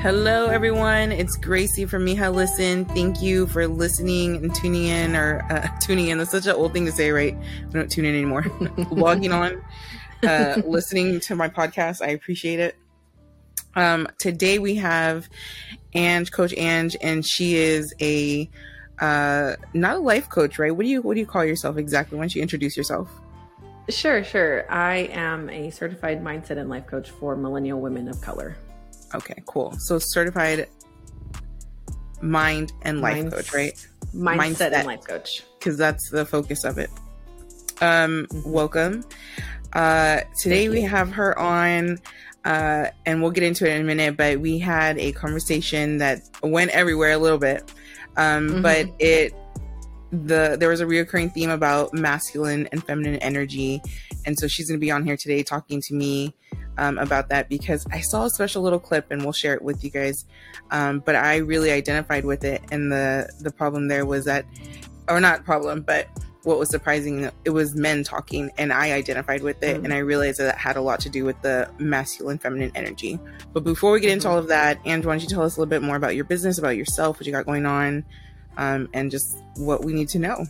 Hello, everyone. It's Gracie from Mija Listen. Thank you for listening and tuning in, or uh, tuning in. That's such an old thing to say, right? We don't tune in anymore. Logging on, uh, listening to my podcast. I appreciate it. Um, today we have Ang, Coach Ang, and she is a uh, not a life coach, right? What do you what do you call yourself exactly? Why don't you introduce yourself? Sure, sure. I am a certified mindset and life coach for millennial women of color. Okay, cool. So certified mind and life Minds, coach, right? Mindset, Mindset and life coach. Because that's the focus of it. Um, mm-hmm. welcome. Uh, today we have her on, uh, and we'll get into it in a minute, but we had a conversation that went everywhere a little bit. Um, mm-hmm. but it, the, there was a reoccurring theme about masculine and feminine energy. And so she's going to be on here today talking to me um, about that because I saw a special little clip and we'll share it with you guys. Um, but I really identified with it, and the the problem there was that, or not problem, but what was surprising, it was men talking, and I identified with it, mm-hmm. and I realized that, that had a lot to do with the masculine feminine energy. But before we get into mm-hmm. all of that, Andrew, why don't you tell us a little bit more about your business, about yourself, what you got going on, um, and just what we need to know.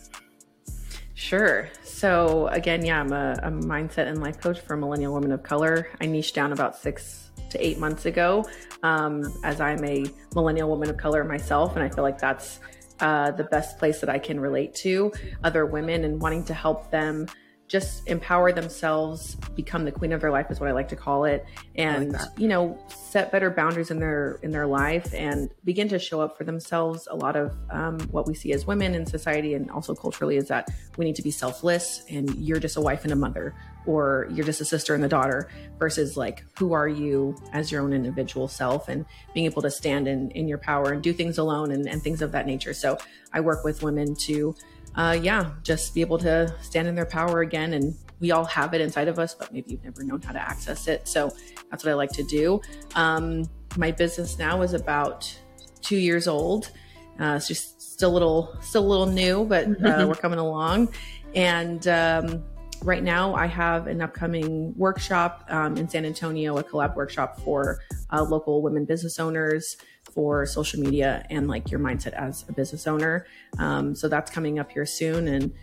Sure. So, again, yeah, I'm a, a, mindset and life coach for millennial women of color. I niched down about six to eight months ago um, as I'm a millennial woman of color myself. And I feel like that's uh, the best place that I can relate to other women and wanting to help them just empower themselves, become the queen of their life is what I like to call it, and like you know set better boundaries in their in their life and begin to show up for themselves. A lot of um, what we see as women in society and also culturally is that we need to be selfless, and you're just a wife and a mother, or you're just a sister and a daughter, versus like who are you as your own individual self and being able to stand in in your power and do things alone and, and things of that nature. So I work with women to uh, yeah, just be able to stand in their power again. And we all have it inside of us, but maybe you've never known how to access it. So that's what I like to do. Um, my business now is about two years old. Uh, it's just still a little, still a little new, but uh, we're coming along. And um, right now, I have an upcoming workshop um, in San Antonio, a collab workshop for uh, local women business owners for social media and like your mindset as a business owner. Um, so that's coming up here soon. And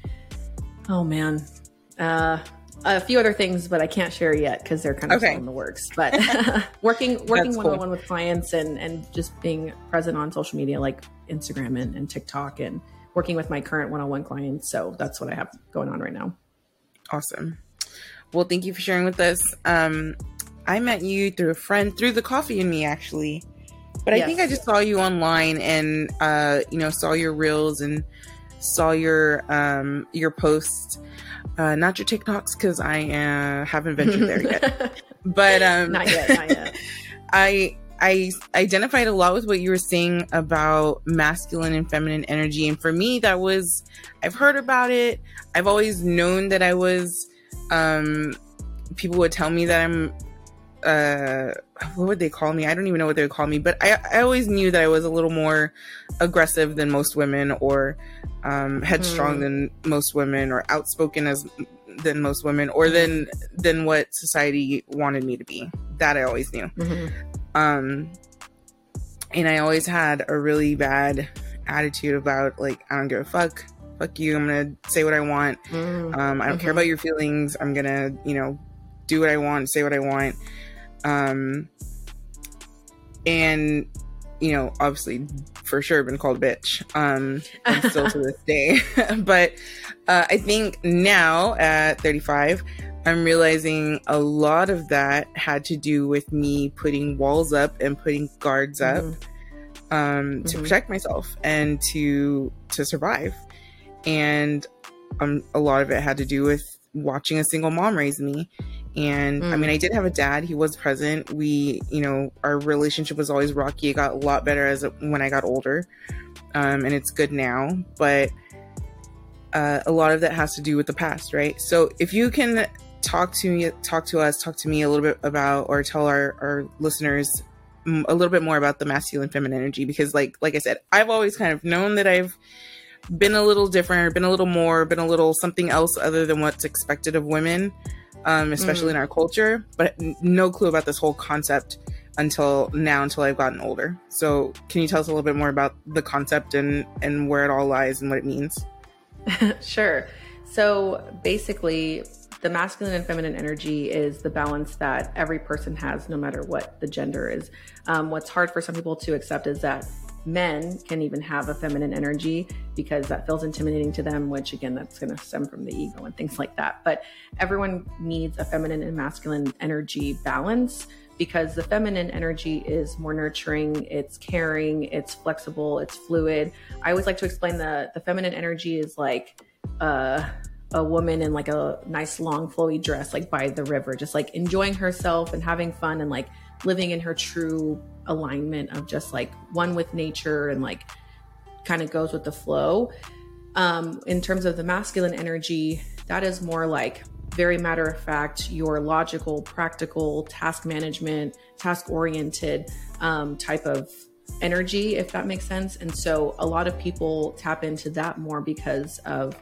oh man, uh, a few other things, but I can't share yet because they're kind of okay. in the works. But working working one on one with clients and and just being present on social media like Instagram and, and TikTok and working with my current one on one clients. So that's what I have going on right now. Awesome. Well, thank you for sharing with us. Um, I met you through a friend, through the coffee and me, actually. But yes. I think I just saw you online and uh, you know saw your reels and saw your um, your posts, uh, not your TikToks because I uh, haven't ventured there yet. But um, not yet, not yet. I I identified a lot with what you were saying about masculine and feminine energy, and for me, that was I've heard about it. I've always known that I was. Um, people would tell me that I'm uh what would they call me i don't even know what they would call me but i i always knew that i was a little more aggressive than most women or um headstrong mm. than most women or outspoken as than most women or than than what society wanted me to be that i always knew mm-hmm. um and i always had a really bad attitude about like i don't give a fuck fuck you i'm gonna say what i want mm. um i don't mm-hmm. care about your feelings i'm gonna you know do what i want say what i want um, and you know, obviously, for sure, been called a bitch. Um, and still to this day. but uh, I think now at 35, I'm realizing a lot of that had to do with me putting walls up and putting guards up mm-hmm. um, to mm-hmm. protect myself and to to survive. And um, a lot of it had to do with watching a single mom raise me and mm. I mean, I did have a dad. He was present. We, you know, our relationship was always rocky. It got a lot better as when I got older, um, and it's good now. But uh, a lot of that has to do with the past, right? So if you can talk to me, talk to us, talk to me a little bit about, or tell our, our listeners a little bit more about the masculine feminine energy, because like like I said, I've always kind of known that I've been a little different, been a little more, been a little something else other than what's expected of women um, especially mm. in our culture, but no clue about this whole concept until now until I've gotten older. So, can you tell us a little bit more about the concept and and where it all lies and what it means? sure. So, basically, the masculine and feminine energy is the balance that every person has, no matter what the gender is. Um, what's hard for some people to accept is that men can even have a feminine energy because that feels intimidating to them, which again, that's going to stem from the ego and things like that. But everyone needs a feminine and masculine energy balance because the feminine energy is more nurturing, it's caring, it's flexible, it's fluid. I always like to explain the the feminine energy is like uh a woman in like a nice long flowy dress like by the river just like enjoying herself and having fun and like living in her true alignment of just like one with nature and like kind of goes with the flow. Um in terms of the masculine energy that is more like very matter of fact your logical practical task management task oriented um, type of energy if that makes sense. And so a lot of people tap into that more because of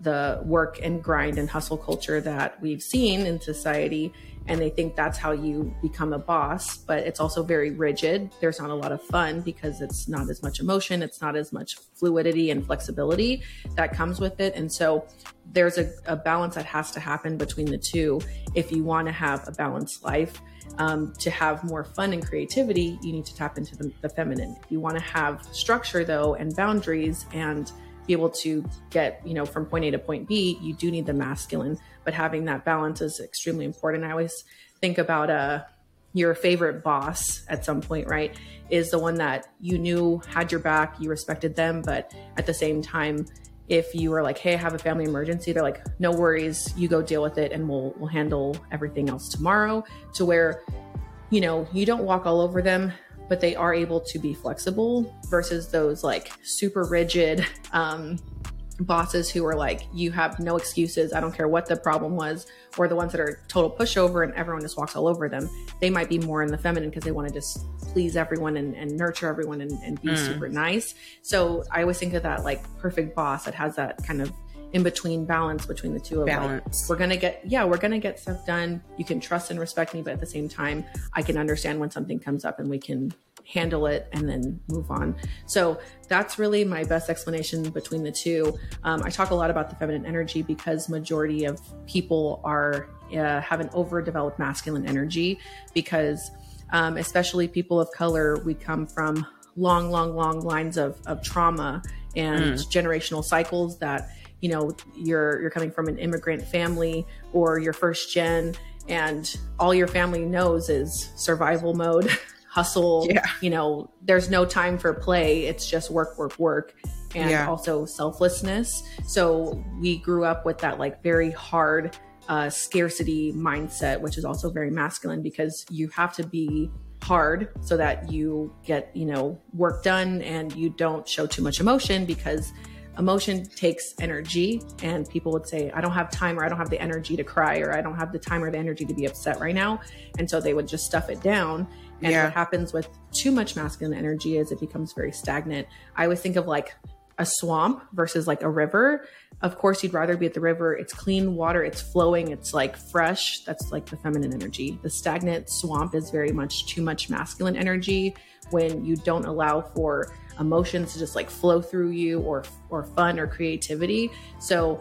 the work and grind and hustle culture that we've seen in society and they think that's how you become a boss but it's also very rigid. There's not a lot of fun because it's not as much emotion it's not as much fluidity and flexibility that comes with it. And so there's a, a balance that has to happen between the two. If you want to have a balanced life um, to have more fun and creativity you need to tap into the, the feminine. If you want to have structure though and boundaries and be able to get, you know, from point A to point B, you do need the masculine, but having that balance is extremely important. I always think about uh your favorite boss at some point, right? Is the one that you knew had your back, you respected them, but at the same time, if you were like, "Hey, I have a family emergency," they're like, "No worries, you go deal with it, and we'll we'll handle everything else tomorrow." To where, you know, you don't walk all over them, but they are able to be flexible versus those like super rigid um, bosses who are like, you have no excuses. I don't care what the problem was, or the ones that are total pushover and everyone just walks all over them. They might be more in the feminine because they want to just please everyone and, and nurture everyone and, and be mm. super nice. So I always think of that like perfect boss that has that kind of in between balance between the two of balance. Like, we're gonna get yeah, we're gonna get stuff done. You can trust and respect me, but at the same time, I can understand when something comes up and we can handle it and then move on. So that's really my best explanation between the two. Um, I talk a lot about the feminine energy because majority of people are uh, have an overdeveloped masculine energy because um, especially people of color, we come from long, long, long lines of, of trauma and mm. generational cycles that you know you're you're coming from an immigrant family or your first gen and all your family knows is survival mode hustle yeah. you know there's no time for play it's just work work work and yeah. also selflessness so we grew up with that like very hard uh, scarcity mindset which is also very masculine because you have to be hard so that you get you know work done and you don't show too much emotion because emotion takes energy and people would say i don't have time or i don't have the energy to cry or i don't have the time or the energy to be upset right now. And so they would just stuff it down. And yeah. what happens with too much masculine energy is it becomes very stagnant. I always think of like a swamp versus like a river. Of course you'd rather be at the river. It's clean water. It's flowing. It's like fresh. That's like the feminine energy. The stagnant swamp is very much too much masculine energy when you don't allow for emotions to just like flow through you or or fun or creativity. So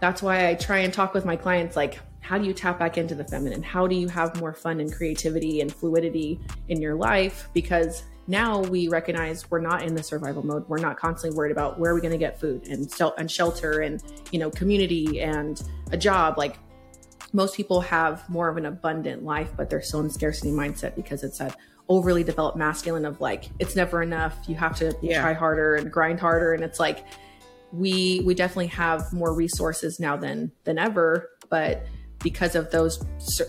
that's why I try and talk with my clients like how do you tap back into the feminine? How do you have more fun and creativity and fluidity in your life because now we recognize we're not in the survival mode. We're not constantly worried about where are we going to get food and and shelter and you know community and a job. Like most people have more of an abundant life, but they're still in scarcity mindset because it's that overly developed masculine of like it's never enough. You have to yeah. try harder and grind harder. And it's like we we definitely have more resources now than than ever. But because of those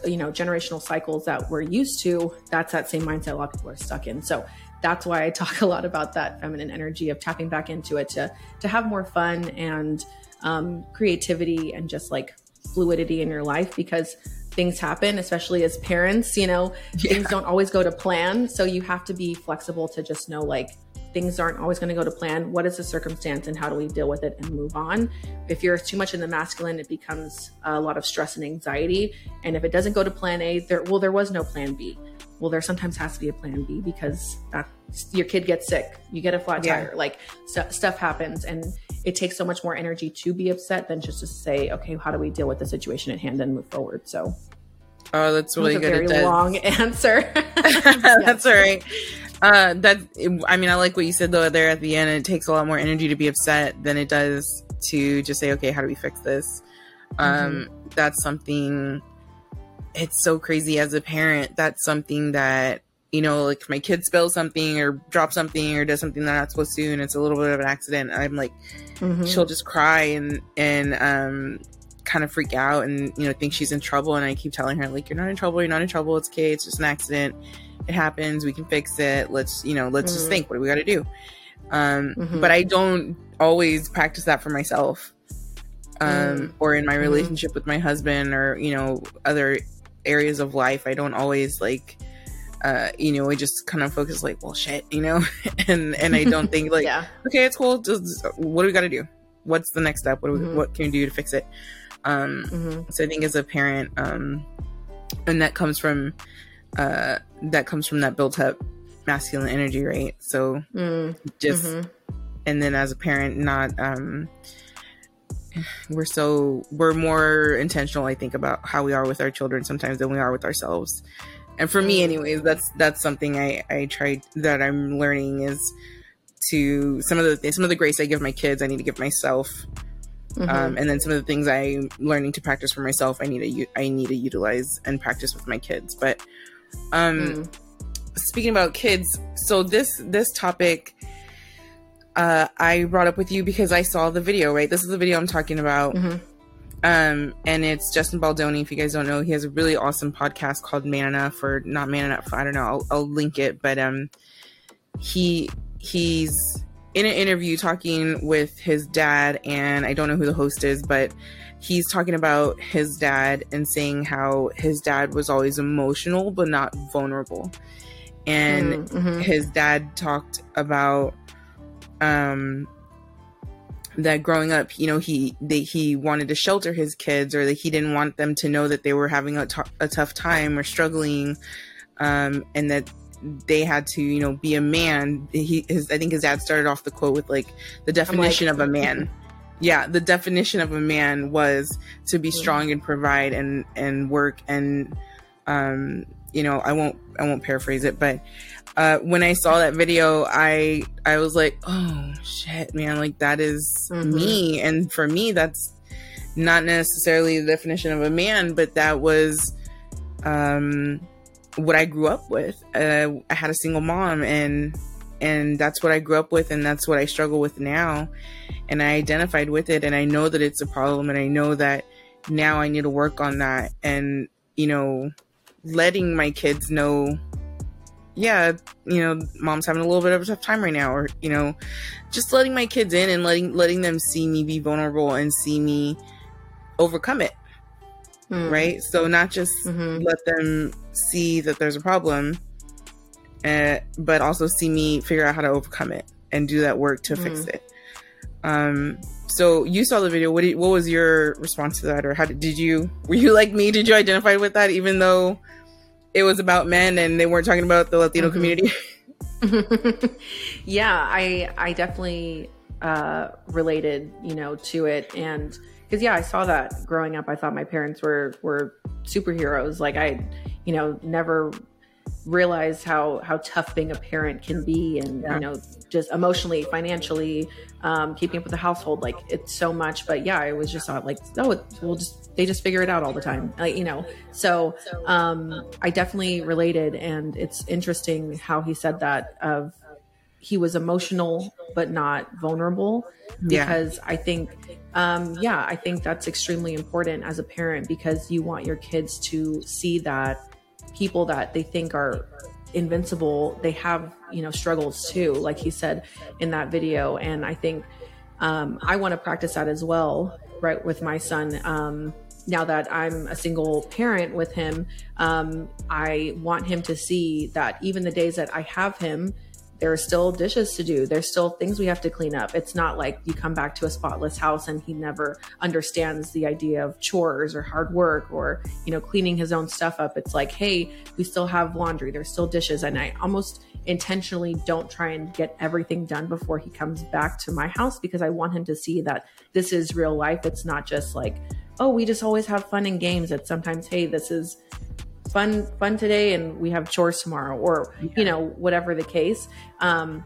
you know generational cycles that we're used to that's that same mindset a lot of people are stuck in. So that's why i talk a lot about that feminine energy of tapping back into it to to have more fun and um, creativity and just like fluidity in your life because things happen, especially as parents, you know, yeah. things don't always go to plan. So you have to be flexible to just know like things aren't always going to go to plan. What is the circumstance and how do we deal with it and move on? If you're too much in the masculine, it becomes a lot of stress and anxiety. And if it doesn't go to plan A, there well, there was no plan B. well, there sometimes has to be a plan B because that, your kid gets sick, you get a flat Yeah. tire, like st- stuff happens, and it takes so much more energy to be upset than just to say, okay, how do we deal with the situation at hand and move forward? So Oh, that's really a good. very long answer. That's all right. Uh, that I mean, I like what you said though. There at the end, it takes a lot more energy to be upset than it does to just say, "Okay, how do we fix this?" Um, that's something. It's so crazy as a parent. That's something that you know, like my kid spills something or drops something or does something they're not supposed to, and it's a little bit of an accident. I'm like, Mhm. she'll just cry and and um kind of freak out and you know think she's in trouble and i keep telling her like you're not in trouble you're not in trouble it's okay it's just an accident it happens we can fix it let's you know let's just Mhm. think what do we got to do um Mhm. but i don't always practice that for myself um Mm. or in my Mhm. relationship with my husband or you know other areas of life i don't always like uh you know i just kind of focus like well shit you know and and i don't think like yeah. okay, it's cool. Just what do we got to do? What's the next step? What do we, Mhm. what can we do to fix it? Um, hmm so I think as a parent, um, and that comes from uh, that comes from that built up masculine energy, right? So mm just Mhm. and then as a parent, not um, we're so we're more intentional, I think, about how we are with our children sometimes than we are with ourselves. And for me, Mm. anyways, that's that's something I I tried that I'm learning is to some of the things some of the grace I give my kids, I need to give myself, Mhm. um, and then some of the things I'm learning to practice for myself, I need to i need to utilize and practice with my kids. But um, Mm. speaking about kids, so this this topic uh, I brought up with you because I saw the video. Right, this is the video I'm talking about. Mhm. Um, and it's Justin Baldoni. If you guys don't know, he has a really awesome podcast called Man Enough or not Man Enough. I don't know. I'll, I'll link it. But um, he he's in an interview talking with his dad, and I don't know who the host is, but he's talking about his dad and saying how his dad was always emotional but not vulnerable, and Mm, mhm. his dad talked about um that growing up you know he they, he wanted to shelter his kids or that he didn't want them to know that they were having a tough time or struggling um and that they had to you know be a man. He his i think his dad started off the quote with like the definition of a man. yeah the definition of a man was to be strong and provide and and work and um you know i won't i won't paraphrase it but uh when i saw that video i i was like oh shit man like that is Mhm. me. And for me that's not necessarily the definition of a man but that was um what i grew up with. Uh, i had a single mom and and that's what i grew up with and that's what i struggle with now. And i identified with it and i know that it's a problem and i know that now i need to work on that. And you know letting my kids know yeah you know mom's having a little bit of a tough time right now or you know just letting my kids in and letting letting them see me be vulnerable and see me overcome it Mm. right? So not just Mhm. let them see that there's a problem uh, but also see me figure out how to overcome it and do that work to fix it. Um so you saw the video. What did, what was your response to that or how did, did you were you like me? Did you identify with that even though it was about men and they weren't talking about the latino Mhm. community yeah, I I definitely uh, related, you know, to it, and because yeah, I saw that growing up. I thought my parents were were superheroes. Like I, you know, never realized how how tough being a parent can be, and Yeah. you know, just emotionally, financially, um, keeping up with the household. Like it's so much. But yeah, I was just thought like, oh, we'll just they just figure it out all the time. Like you know, so um, I definitely related, and it's interesting how he said that of he was emotional but not vulnerable yeah because I think, um, yeah, I think that's extremely important as a parent because you want your kids to see that people that they think are invincible, they have, you know, struggles too, like he said in that video. And I think um, I want to practice that as well, right, with my son. Um, now that I'm a single parent with him, um, I want him to see that even the days that I have him, there are still dishes to do. There's still things we have to clean up. It's not like you come back to a spotless house and he never understands the idea of chores or hard work or, you know, cleaning his own stuff up. It's like, hey, we still have laundry. There's still dishes. And I almost intentionally don't try and get everything done before he comes back to my house because I want him to see that this is real life. It's not just like, oh, we just always have fun and games. It's sometimes, hey, this is fun fun today and we have chores tomorrow or yeah. you know whatever the case um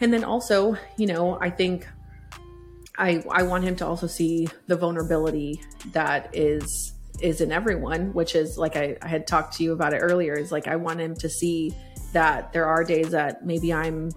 and then also you know i think i i want him to also see the vulnerability that is is in everyone which is like I, I had talked to you about it earlier is like i want him to see that there are days that maybe i'm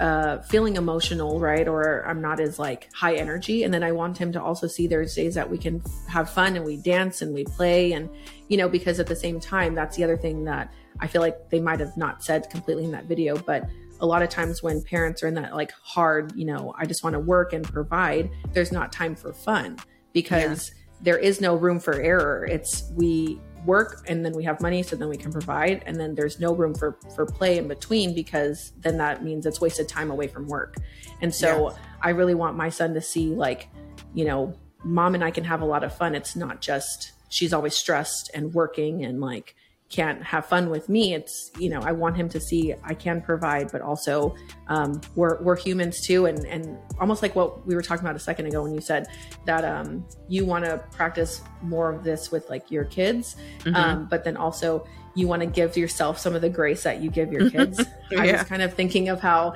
uh, feeling emotional, right? Or I'm not as like high energy. And then I want him to also see there's days that we can have fun and we dance and we play. And, you know, because at the same time, that's the other thing that I feel like they might have not said completely in that video, but a lot of times when parents are in that like hard, you know, I just want to work and provide, there's not time for fun because yeah. there is no room for error. It's we work and then we have money so then we can provide and then there's no room for for play in between because then that means it's wasted time away from work. And so i really want my son to see like you know mom and i can have a lot of fun. It's not just she's always stressed and working and like can't have fun with me it's you know i want him to see i can provide but also um, we're, we're humans too and and almost like what we were talking about a second ago when you said that um, you want to practice more of this with like your kids mm-hmm. um, but then also you want to give yourself some of the grace that you give your kids yeah. i was kind of thinking of how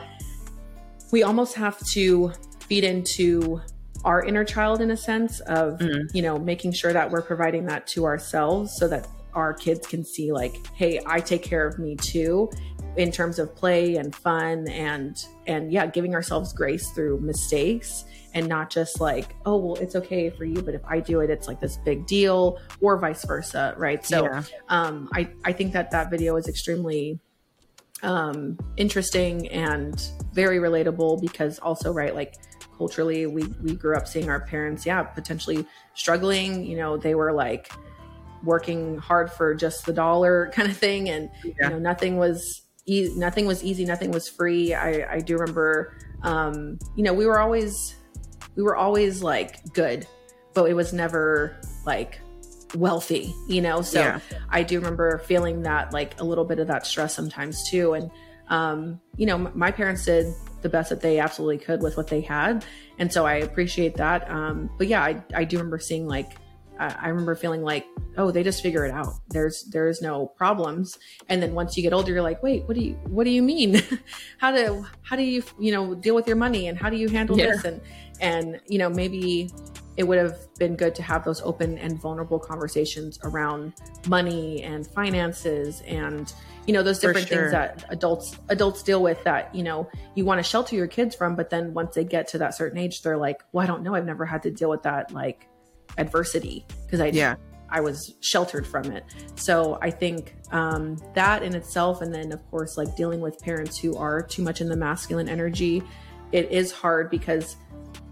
we almost have to feed into our inner child in a sense of mm-hmm. you know making sure that we're providing that to ourselves so that our kids can see like hey i take care of me too in terms of play and fun and and yeah giving ourselves grace through mistakes and not just like oh well it's okay for you but if i do it it's like this big deal or vice versa right so yeah. um i i think that that video is extremely um interesting and very relatable because also right like culturally we we grew up seeing our parents yeah potentially struggling you know they were like working hard for just the dollar kind of thing. And yeah. you know nothing was e- nothing was easy nothing was free. I i do remember um you know we were always we were always like good but it was never like wealthy you know? So yeah. i do remember feeling that like a little bit of that stress sometimes too. And um you know my parents did the best that they absolutely could with what they had. And so i appreciate that. Um but yeah i, I do remember seeing like I remember feeling like, oh, they just figure it out. There's there's no problems. And then once you get older, you're like, wait, what do you what do you mean? how do how do you you know deal with your money and how do you handle yeah. this? And and you know maybe it would have been good to have those open and vulnerable conversations around money and finances and you know those different sure. things that adults adults deal with that you know you want to shelter your kids from but then once they get to that certain age they're like well i don't know i've never had to deal with that like adversity because I yeah. I was sheltered from it. So I think um, that in itself, and then of course, like dealing with parents who are too much in the masculine energy, it is hard because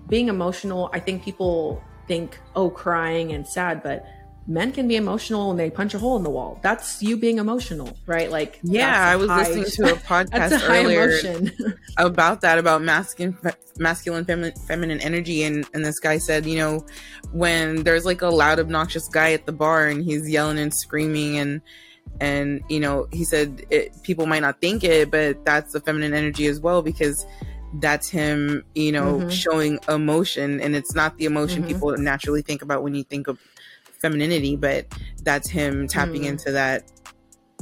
being emotional, I think people think, oh, crying and sad, but men can be emotional when they punch a hole in the wall. That's you being emotional, right? Like, yeah, I was high, listening to a podcast a earlier about that, about masculine, masculine, feminine, feminine energy, and and this guy said, you know, when there's like a loud, obnoxious guy at the bar and he's yelling and screaming and and you know, he said it, people might not think it, but that's the feminine energy as well because that's him, you know, mm-hmm. showing emotion, and it's not the emotion mm-hmm. people naturally think about when you think of femininity, but that's him tapping mm. into that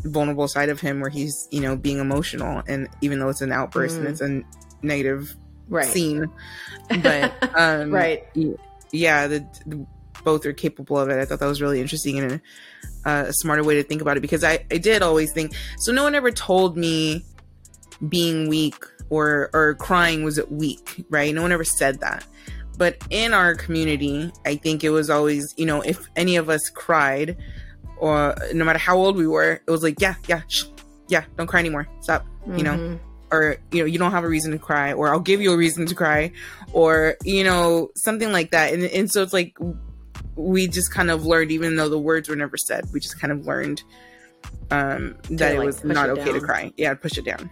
vulnerable side of him where he's, you know, being emotional. And even though it's an outburst mm. and it's a negative right. scene, but, um, right. Yeah, the, the, both are capable of it. I thought that was really interesting and a, uh, a smarter way to think about it because I, I did always think so. No one ever told me being weak or or crying was weak, right? No one ever said that. But in our community, I think it was always, you know, if any of us cried, or no matter how old we were, it was like, yeah, yeah, shh, yeah, don't cry anymore. Stop, mm-hmm. you know, mm-hmm. or, you know, you don't have a reason to cry, or I'll give you a reason to cry, or, you know, something like that. And, and so it's like, we just kind of learned, even though the words were never said, we just kind of learned um, that it was not it okay to cry. Yeah, push it down.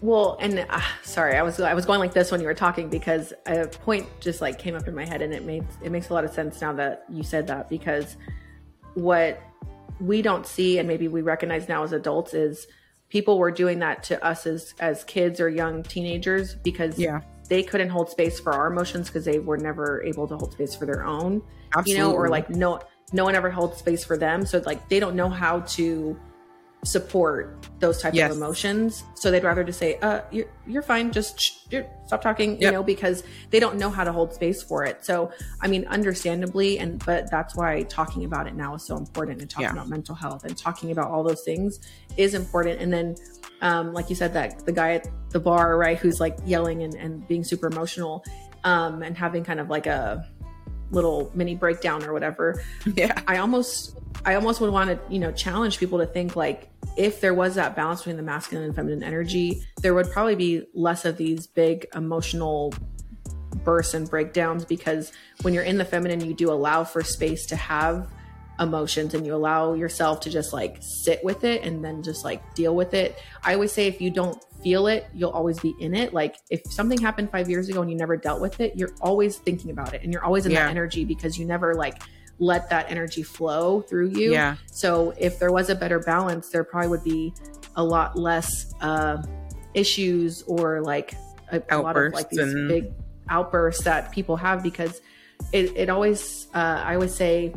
Well, and uh, sorry, I was I was going like this when you were talking because a point just like came up in my head, and it made it makes a lot of sense now that you said that because what we don't see and maybe we recognize now as adults is people were doing that to us as as kids or young teenagers because yeah they couldn't hold space for our emotions because they were never able to hold space for their own Absolutely. you know or like no no one ever held space for them so like they don't know how to support those types Yes. of emotions. So they'd rather just say uh you're, you're fine. Just shh, you're, stop talking you know because they don't know how to hold space for it. So i mean understandably and but that's why talking about it now is so important and talking Yeah. about mental health and talking about all those things is important. And then um like you said that the guy at the bar right who's like yelling and, and being super emotional um and having kind of like a little mini breakdown or whatever. Yeah. I almost I almost would want to, you know, challenge people to think like if there was that balance between the masculine and feminine energy, there would probably be less of these big emotional bursts and breakdowns because when you're in the feminine, you do allow for space to have emotions and you allow yourself to just like sit with it and then just like deal with it. I always say if you don't feel it, you'll always be in it. Like if something happened 5 years ago and you never dealt with it, you're always thinking about it and you're always in Yeah. that energy because you never like let that energy flow through you. yeah So if there was a better balance, there probably would be a lot less uh, issues or like a, a lot of like these and- big outbursts that people have because it, it always uh, I always say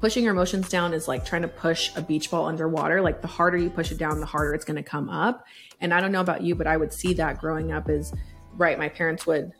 pushing your emotions down is like trying to push a beach ball underwater. Like the harder you push it down, the harder it's going to come up. And I don't know about you, but I would see that growing up is right. My parents would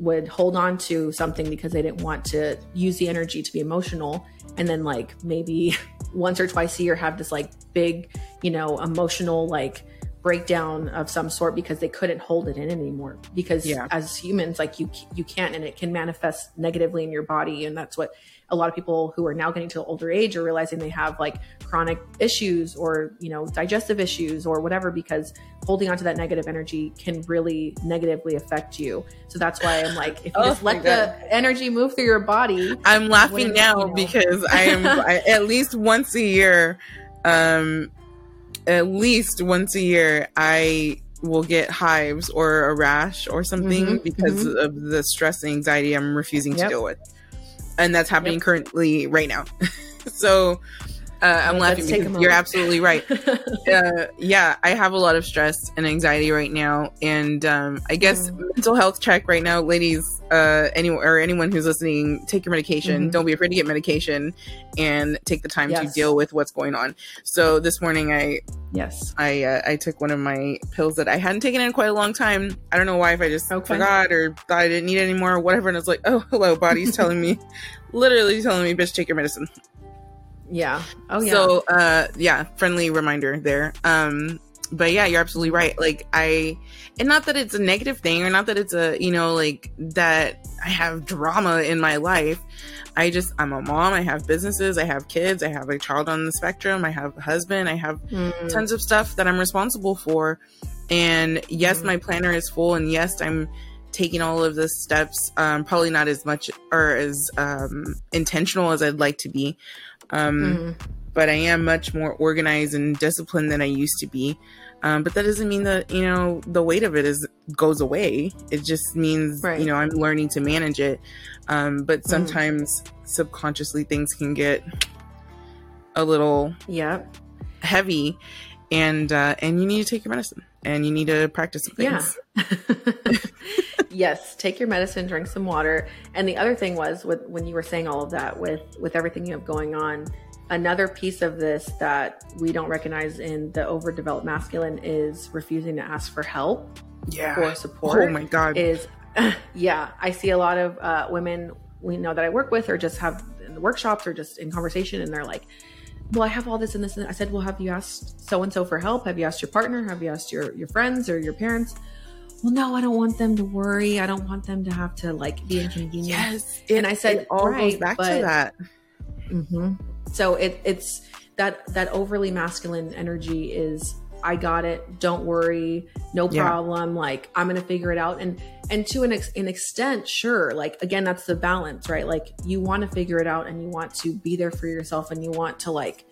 would hold on to something because they didn't want to use the energy to be emotional and then like maybe once or twice a year have this like big you know emotional like breakdown of some sort because they couldn't hold it in anymore because Yeah. as humans like you you can't and it can manifest negatively in your body and that's what a lot of people who are now getting to older age are realizing they have like chronic issues or you know digestive issues or whatever because holding on to that negative energy can really negatively affect you. So that's why i'm like if you Oh just let the energy move through your body I'm laughing now you know. because I am I, at least once a year, um, at least once a year, I will get hives or a rash or something Mhm, because of the stress and anxiety I'm refusing to Yep. deal with, and that's happening Yep. currently right now. so. Uh, I'm laughing because you're absolutely right. uh, yeah, I have a lot of stress and anxiety right now, and um, I guess Mm. mental health check right now, ladies. Uh, anyone or anyone who's listening, take your medication. Mhm. Don't be afraid to get medication, and take the time to deal with what's going on. So this morning, I yes I uh, I took one of my pills that I hadn't taken in quite a long time. I don't know why, if I just Okay. forgot or thought I didn't need it anymore or whatever. And it's like, oh, hello, body's telling me, literally telling me, bitch, take your medicine. Yeah oh yeah So uh yeah, friendly reminder there. Um but yeah, you're absolutely right. Like I and not that it's a negative thing or not that it's a, you know, like that I have drama in my life. I just I'm a mom, I have businesses, I have kids, I have a child on the spectrum, I have a husband, I have Mm. tons of stuff that I'm responsible for. And yes, Mhm. my planner is full and yes, I'm taking all of the steps um probably not as much or as um intentional as I'd like to be. Um Mhm. but I am much more organized and disciplined than I used to be. Um, but that doesn't mean that you know the weight of it is goes away. It just means Right. you know I'm learning to manage it. Um, but sometimes subconsciously things can get a little yeah heavy, and uh, and you need to take your medicine and you need to practice some Yeah. yes, take your medicine, drink some water. And the other thing was with when you were saying all of that with with everything you have going on, another piece of this that we don't recognize in the overdeveloped masculine is refusing to ask for help Yeah. or support. Oh my god. is yeah i see a lot of uh, women we know that i work with or just have in the workshops or just in conversation and they're like well i have all this and this and i said well have you asked so and so for help have you asked your partner have you asked your your friends or your parents well no i don't want them to worry i don't want them to have to like be inconvenienced yes. And I said, it all right, goes back to but- that. hmm So it, it's that that overly masculine energy is I got it. Don't worry, no Yeah. problem. Like I'm gonna figure it out. And and to an ex- an extent, sure. Like again, that's the balance, right? Like you want to figure it out and you want to be there for yourself and you want to like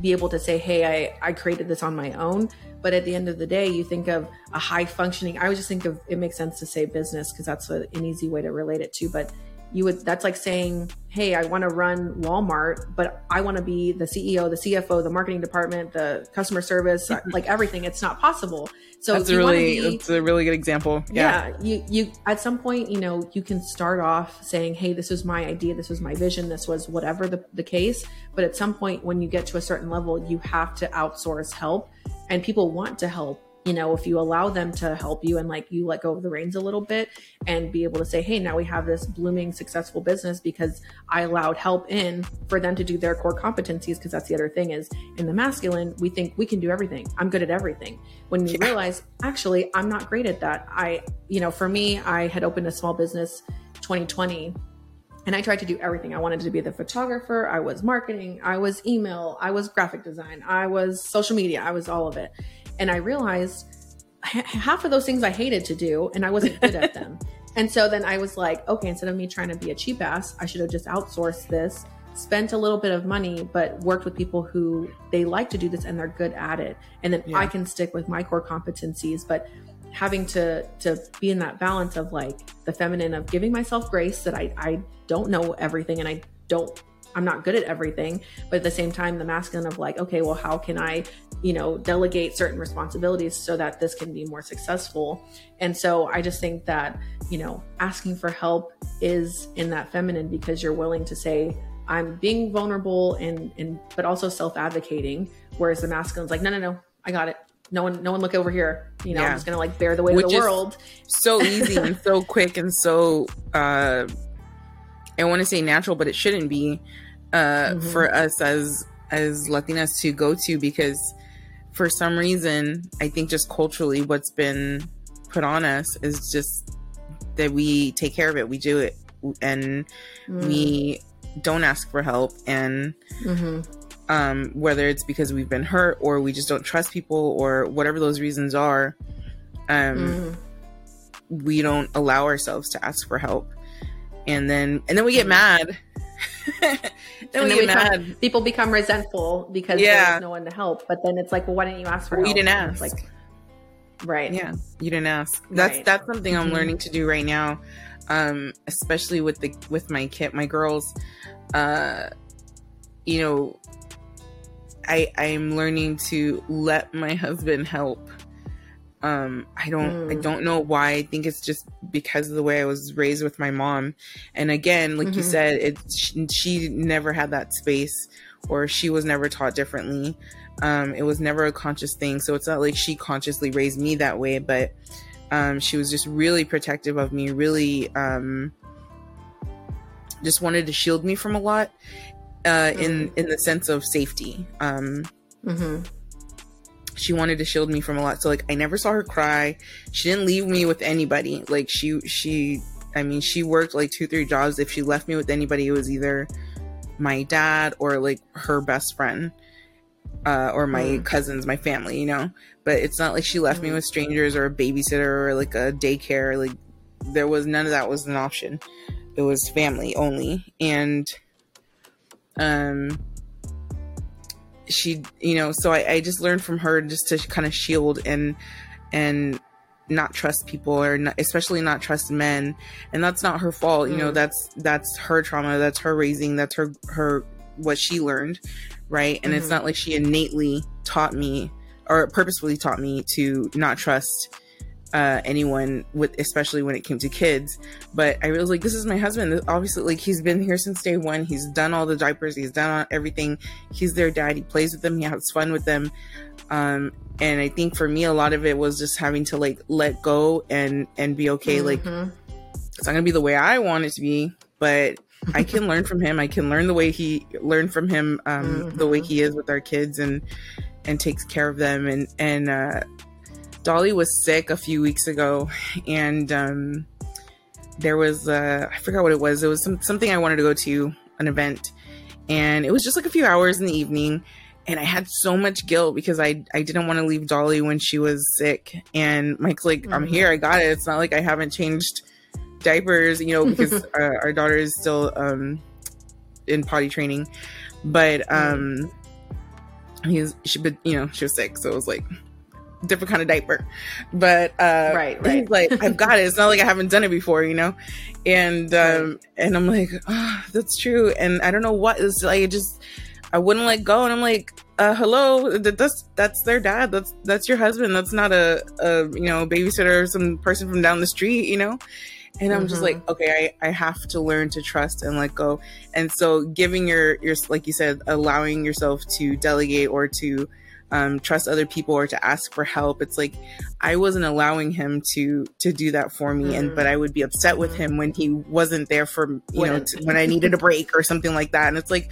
be able to say, hey, I, I created this on my own. But at the end of the day, you think of a high functioning, I would just think of it makes sense to say business because that's a, an easy way to relate it to. But you would that's like saying hey i want to run walmart but i want to be the ceo the cfo the marketing department the customer service mm-hmm. like everything. It's not possible. So that's a really be, that's a really good example. Yeah. yeah you you at some point you know you can start off saying hey this was my idea this was my vision this was whatever the, the case. But at some point when you get to a certain level you have to outsource help and people want to help you know, if you allow them to help you and like you let go of the reins a little bit and be able to say, hey, now we have this blooming, successful business because I allowed help in for them to do their core competencies. Because that's the other thing is in the masculine, we think we can do everything. I'm good at everything. When you realize, actually, I'm not great at that. I, you know, for me, I had opened a small business 2020 and I tried to do everything. I wanted to be the photographer, I was marketing, I was email, I was graphic design, I was social media, I was all of it. And I realized half of those things I hated to do and I wasn't good at them. And so then I was like, okay, instead of me trying to be a cheap ass, I should have just outsourced this, spent a little bit of money, but worked with people who they like to do this and they're good at it. And then yeah. I can stick with my core competencies. But having to to be in that balance of like the feminine of giving myself grace that I, I don't know everything and I don't I'm not good at everything, but at the same time, the masculine of like, okay, well, how can I, you know, delegate certain responsibilities so that this can be more successful? And so I just think that, you know, asking for help is in that feminine because you're willing to say, I'm being vulnerable and, and, but also self advocating. Whereas the masculine's like, no, no, no, I got it. No one, no one look over here. You know, yeah. I'm just going to like bear the weight Which of the world. So easy and so quick and so, uh, I want to say natural, but it shouldn't be uh, mm-hmm. for us as as Latinas to go to because for some reason I think just culturally what's been put on us is just that we take care of it, we do it, and mm. we don't ask for help and. Mm-hmm. Um, whether it's because we've been hurt or we just don't trust people or whatever those reasons are, um, mm. we don't allow ourselves to ask for help, and then and then we get mm-hmm. mad then we become, people become resentful because yeah. there's no one to help. But then it's like, well, why didn't you ask for help? You didn't ask. Like, right? Yeah, you didn't ask. That's right. that's something I'm mm-hmm. learning to do right now, um, especially with the with my kid, my girls. Uh, you know, I I'm learning to let my husband help um, I don't mm. I don't know why. I think it's just because of the way I was raised with my mom. And again, like mm-hmm. you said, it she, she, never had that space or she was never taught differently. Um, it was never a conscious thing. So it's not like she consciously raised me that way, but um, she was just really protective of me, really um, just wanted to shield me from a lot uh, mm. in in the sense of safety. Um, mm-hmm she wanted to shield me from a lot. So like I never saw her cry. She didn't leave me with anybody. Like she she I mean she worked like two three jobs. If she left me with anybody, it was either my dad or like her best friend. Uh, or my mm. cousins, my family, you know. But it's not like she left mm. me with strangers or a babysitter or like a daycare. Like there was none of that was an option. It was family only. And um she you know so I, I just learned from her just to kind of shield and and not trust people or not, especially not trust men and that's not her fault you know mm. that's that's her trauma that's her raising that's her her what she learned right and mm-hmm. it's not like she innately taught me or purposefully taught me to not trust uh, anyone with especially when it came to kids. But i was like this is my husband. Obviously like he's been here since day one. He's done all the diapers. He's done everything. He's their dad. He plays with them. He has fun with them. Um, and i think for me a lot of it was just having to like let go and and be okay mm-hmm. like it's not gonna be the way i want it to be but i can learn from him. I can learn the way he learn from him um, mm-hmm. the way he is with our kids and and takes care of them. And and uh Dolly was sick a few weeks ago, and um, there was uh, I forgot what it was. It was some, something I wanted to go to an event, and it was just like a few hours in the evening. And I had so much guilt because I I didn't want to leave Dolly when she was sick. And Mike's like, mm-hmm. I'm here, I got it. It's not like I haven't changed diapers, you know, because uh, our daughter is still um, in potty training. But mm. um, he's she but you know she was sick so it was like different kind of diaper. But uh right right. he's like i've got it. It's not like i haven't done it before you know? And um and i'm like oh, that's true. And i don't know what is like it just i wouldn't let go. And i'm like uh hello that's that's their dad. That's that's your husband. That's not a, a you know babysitter or some person from down the street you know? And i'm mm-hmm. just like okay I, I have to learn to trust and let go. And so giving your your like you said allowing yourself to delegate or to um, trust other people or to ask for help it's like i wasn't allowing him to to do that for me and but i would be upset with him when he wasn't there for you know to, when i needed a break or something like that and it's like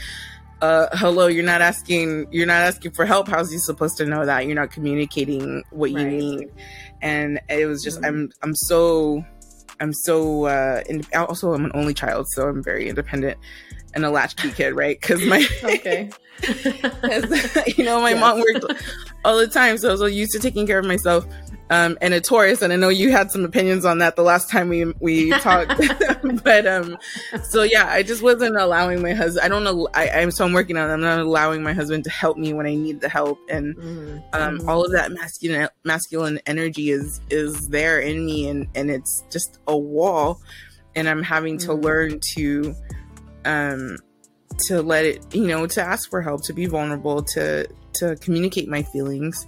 uh, hello, you're not asking, you're not asking for help. How's he supposed to know that? You're not communicating what you right. need. And it was just, mm-hmm. I'm, I'm so I'm so uh, in, also I'm an only child, so I'm very independent and a latchkey kid, right? Because my okay, you know, my yes. mom worked all the time, so I was so used to taking care of myself um, and a Taurus. And I know you had some opinions on that the last time we we talked. but um, so yeah, I just wasn't allowing my husband. I don't know. I, I'm so I'm working on. It. I'm not allowing my husband to help me when I need the help, and mm-hmm. um, mm-hmm. all of that masculine masculine energy is is there in me, and and it's just a wall, and I'm having to mm-hmm. learn to um to let it you know to ask for help to be vulnerable to to communicate my feelings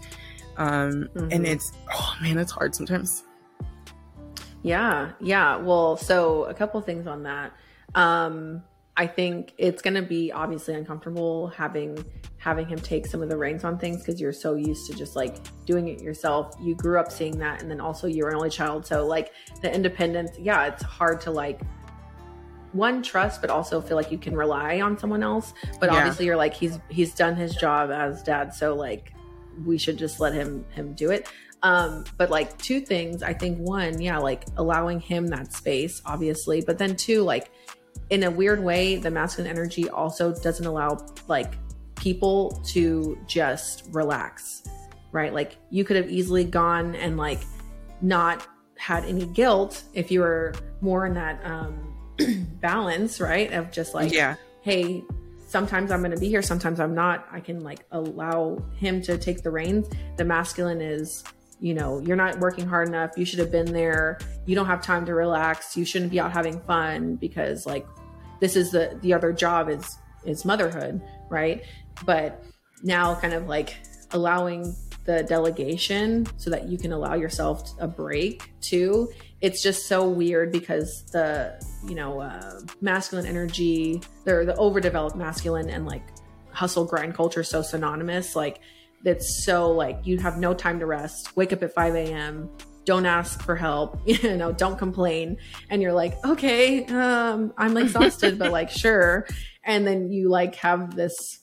um, mm-hmm. And it's, oh man, it's hard sometimes. Yeah. Yeah. Well, so a couple things on that. Um, I think it's going to be obviously uncomfortable having having him take some of the reins on things because you're so used to just like doing it yourself. You grew up seeing that, and then also you're an only child, so like the independence. Yeah, it's hard to like one trust, but also feel like you can rely on someone else. But yeah. obviously, you're like he's he's done his job as dad, so like we should just let him him do it um but like two things i think one yeah like allowing him that space obviously but then two like in a weird way the masculine energy also doesn't allow like people to just relax right like you could have easily gone and like not had any guilt if you were more in that um balance right of just like yeah hey sometimes I'm going to be here, sometimes I'm not. I can like allow him to take the reins. The masculine is, you know, you're not working hard enough. You should have been there. You don't have time to relax. You shouldn't be out having fun because like this is the the other job is is motherhood, right? But now kind of like allowing the delegation so that you can allow yourself a break too it's just so weird because the you know uh, masculine energy or the overdeveloped masculine and like hustle grind culture so synonymous. Like it's so like you have no time to rest wake up at 5 a.m don't ask for help you know don't complain. And you're like okay um i'm exhausted but like sure. And then you like have this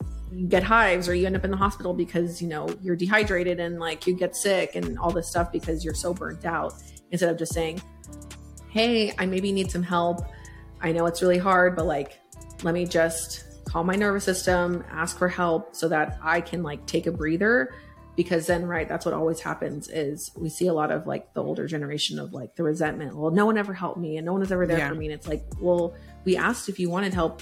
get hives or you end up in the hospital because you know you're dehydrated and like you get sick and all this stuff because you're so burnt out. Instead of just saying hey i maybe need some help i know it's really hard but like let me just call my nervous system ask for help so that i can like take a breather because then right that's what always happens is we see a lot of like the older generation of like the resentment well no one ever helped me and no one was ever there yeah. for me and it's like well we asked if you wanted help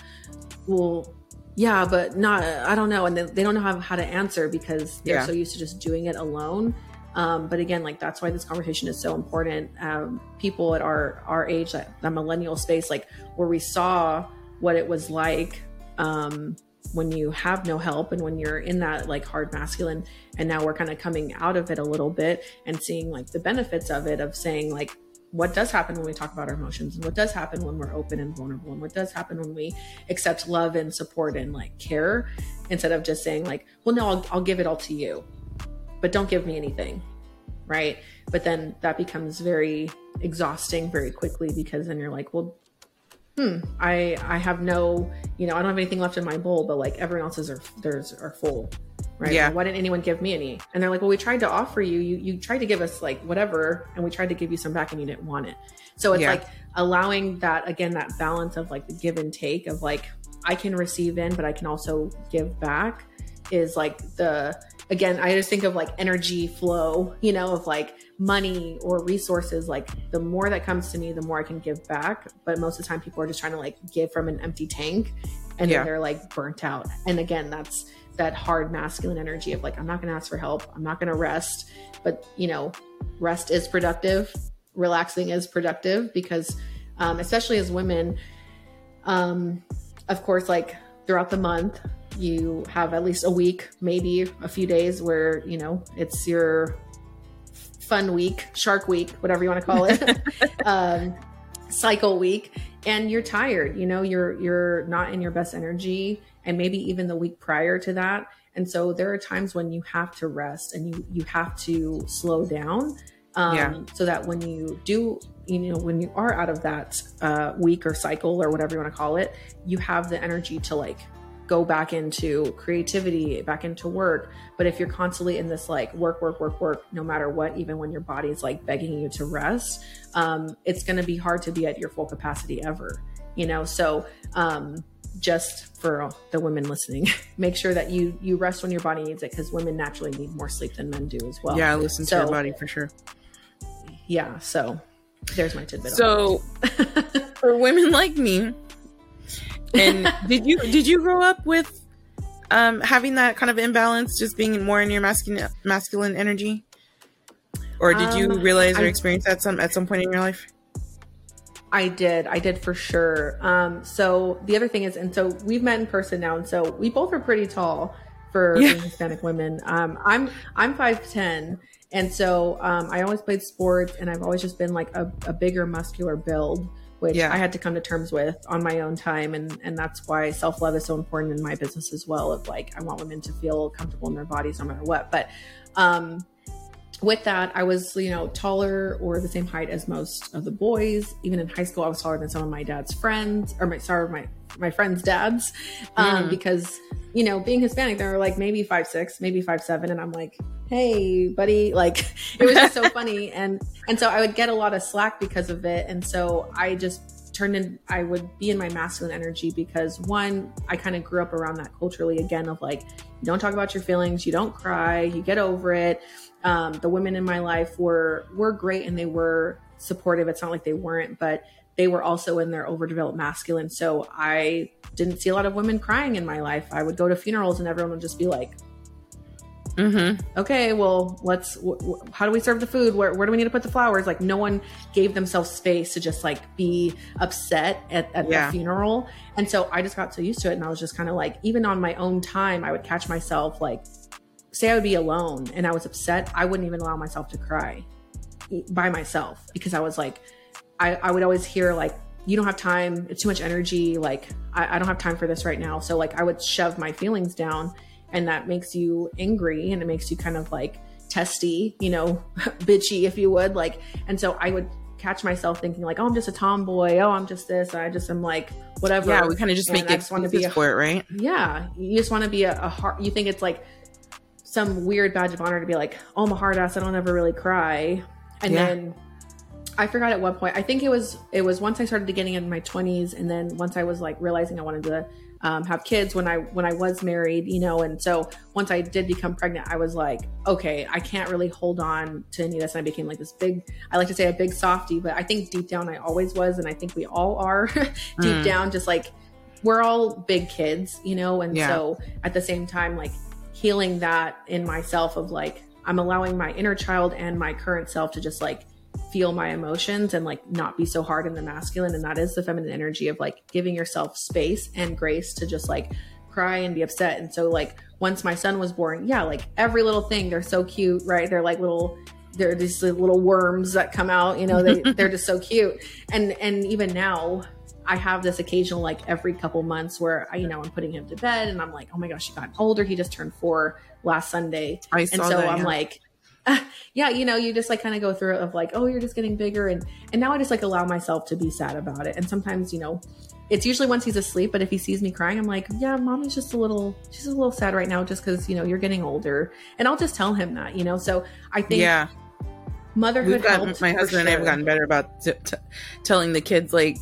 well yeah, but not, I don't know. And they, they don't know how, how to answer because they're yeah. so used to just doing it alone. Um, but again, like that's why this conversation is so important. Um, people at our, our age, that, that millennial space, like where we saw what it was like, um, when you have no help and when you're in that like hard masculine and now we're kind of coming out of it a little bit and seeing like the benefits of it of saying like what does happen when we talk about our emotions and what does happen when we're open and vulnerable and what does happen when we accept love and support and like care instead of just saying like well no I'll, I'll give it all to you but don't give me anything right but then that becomes very exhausting very quickly because then you're like well hmm i i have no you know i don't have anything left in my bowl but like everyone else's are theirs are full right? Yeah. Why didn't anyone give me any? And they're like, well, we tried to offer you, you, you tried to give us like whatever, and we tried to give you some back and you didn't want it. So it's yeah. like allowing that, again, that balance of like the give and take of like, I can receive in, but I can also give back is like the, again, I just think of like energy flow, you know, of like money or resources. Like the more that comes to me, the more I can give back. But most of the time, people are just trying to like give from an empty tank and yeah. then they're like burnt out. And again, that's, that hard masculine energy of like i'm not going to ask for help i'm not going to rest but you know rest is productive relaxing is productive because um, especially as women um, of course like throughout the month you have at least a week maybe a few days where you know it's your fun week shark week whatever you want to call it um, cycle week and you're tired you know you're you're not in your best energy and maybe even the week prior to that and so there are times when you have to rest and you you have to slow down um, yeah. so that when you do you know when you are out of that uh, week or cycle or whatever you want to call it you have the energy to like go back into creativity back into work. But if you're constantly in this like work work work work no matter what even when your body's like begging you to rest um, it's going to be hard to be at your full capacity ever you know? So um, just for the women listening make sure that you you rest when your body needs it because women naturally need more sleep than men do as well. Yeah listen so, to your body for sure. Yeah so there's my tidbit so for women like me and did you did you grow up with um having that kind of imbalance just being more in your masculine masculine energy or did you um, realize or I, experience that some at some point in your life I did. I did for sure. Um, so the other thing is, and so we've met in person now, and so we both are pretty tall for yeah. Hispanic women. Um, I'm I'm five ten, and so um, I always played sports, and I've always just been like a, a bigger, muscular build, which yeah. I had to come to terms with on my own time, and and that's why self love is so important in my business as well. Of like, I want women to feel comfortable in their bodies no matter what, but. Um, with that, I was, you know, taller or the same height as most of the boys. Even in high school, I was taller than some of my dad's friends, or my sorry, my my friends' dads, um, mm. because you know, being Hispanic, they were like maybe five six, maybe five seven, and I'm like, hey, buddy, like it was just so funny, and and so I would get a lot of slack because of it, and so I just turned in. I would be in my masculine energy because one, I kind of grew up around that culturally again of like, you don't talk about your feelings, you don't cry, you get over it um, the women in my life were were great and they were supportive. It's not like they weren't, but they were also in their overdeveloped masculine. So I didn't see a lot of women crying in my life. I would go to funerals and everyone would just be like, mm-hmm. "Okay, well, let's. W- w- how do we serve the food? Where where do we need to put the flowers?" Like no one gave themselves space to just like be upset at, at yeah. the funeral. And so I just got so used to it, and I was just kind of like, even on my own time, I would catch myself like say I would be alone and I was upset, I wouldn't even allow myself to cry by myself because I was like, I, I would always hear like, you don't have time, it's too much energy, like I, I don't have time for this right now. So like I would shove my feelings down and that makes you angry and it makes you kind of like testy, you know, bitchy if you would. Like and so I would catch myself thinking like, oh, I'm just a tomboy. Oh, I'm just this. I just am like whatever. Yeah, we kind of just and make excuses for it, right? Yeah, you just want to be a, a hard. You think it's like some weird badge of honor to be like, oh, I'm a hard ass. I don't ever really cry. And yeah. then I forgot at what point. I think it was it was once I started getting in my 20s, and then once I was like realizing I wanted to um, have kids when I when I was married, you know. And so once I did become pregnant, I was like, okay, I can't really hold on to any of this. And I became like this big. I like to say a big softy, but I think deep down I always was, and I think we all are deep mm. down, just like we're all big kids, you know. And yeah. so at the same time, like healing that in myself of like I'm allowing my inner child and my current self to just like feel my emotions and like not be so hard in the masculine. And that is the feminine energy of like giving yourself space and grace to just like cry and be upset. And so like once my son was born yeah like every little thing they're so cute right? They're like little they're these little worms that come out you know they, they're just so cute. And and even now I have this occasional like every couple months where I, you know, I'm putting him to bed and I'm like, oh my gosh, he got older. He just turned four last Sunday. I and so that, I'm yeah. like, uh, yeah, you know, you just like kind of go through it of like, oh, you're just getting bigger. And, and now I just like allow myself to be sad about it. And sometimes, you know, it's usually once he's asleep, but if he sees me crying, I'm like, yeah, mommy's just a little, she's a little sad right now just because, you know, you're getting older. And I'll just tell him that, you know? So I think, yeah motherhood gotten, my husband sure. and I have gotten better about t- t- telling the kids like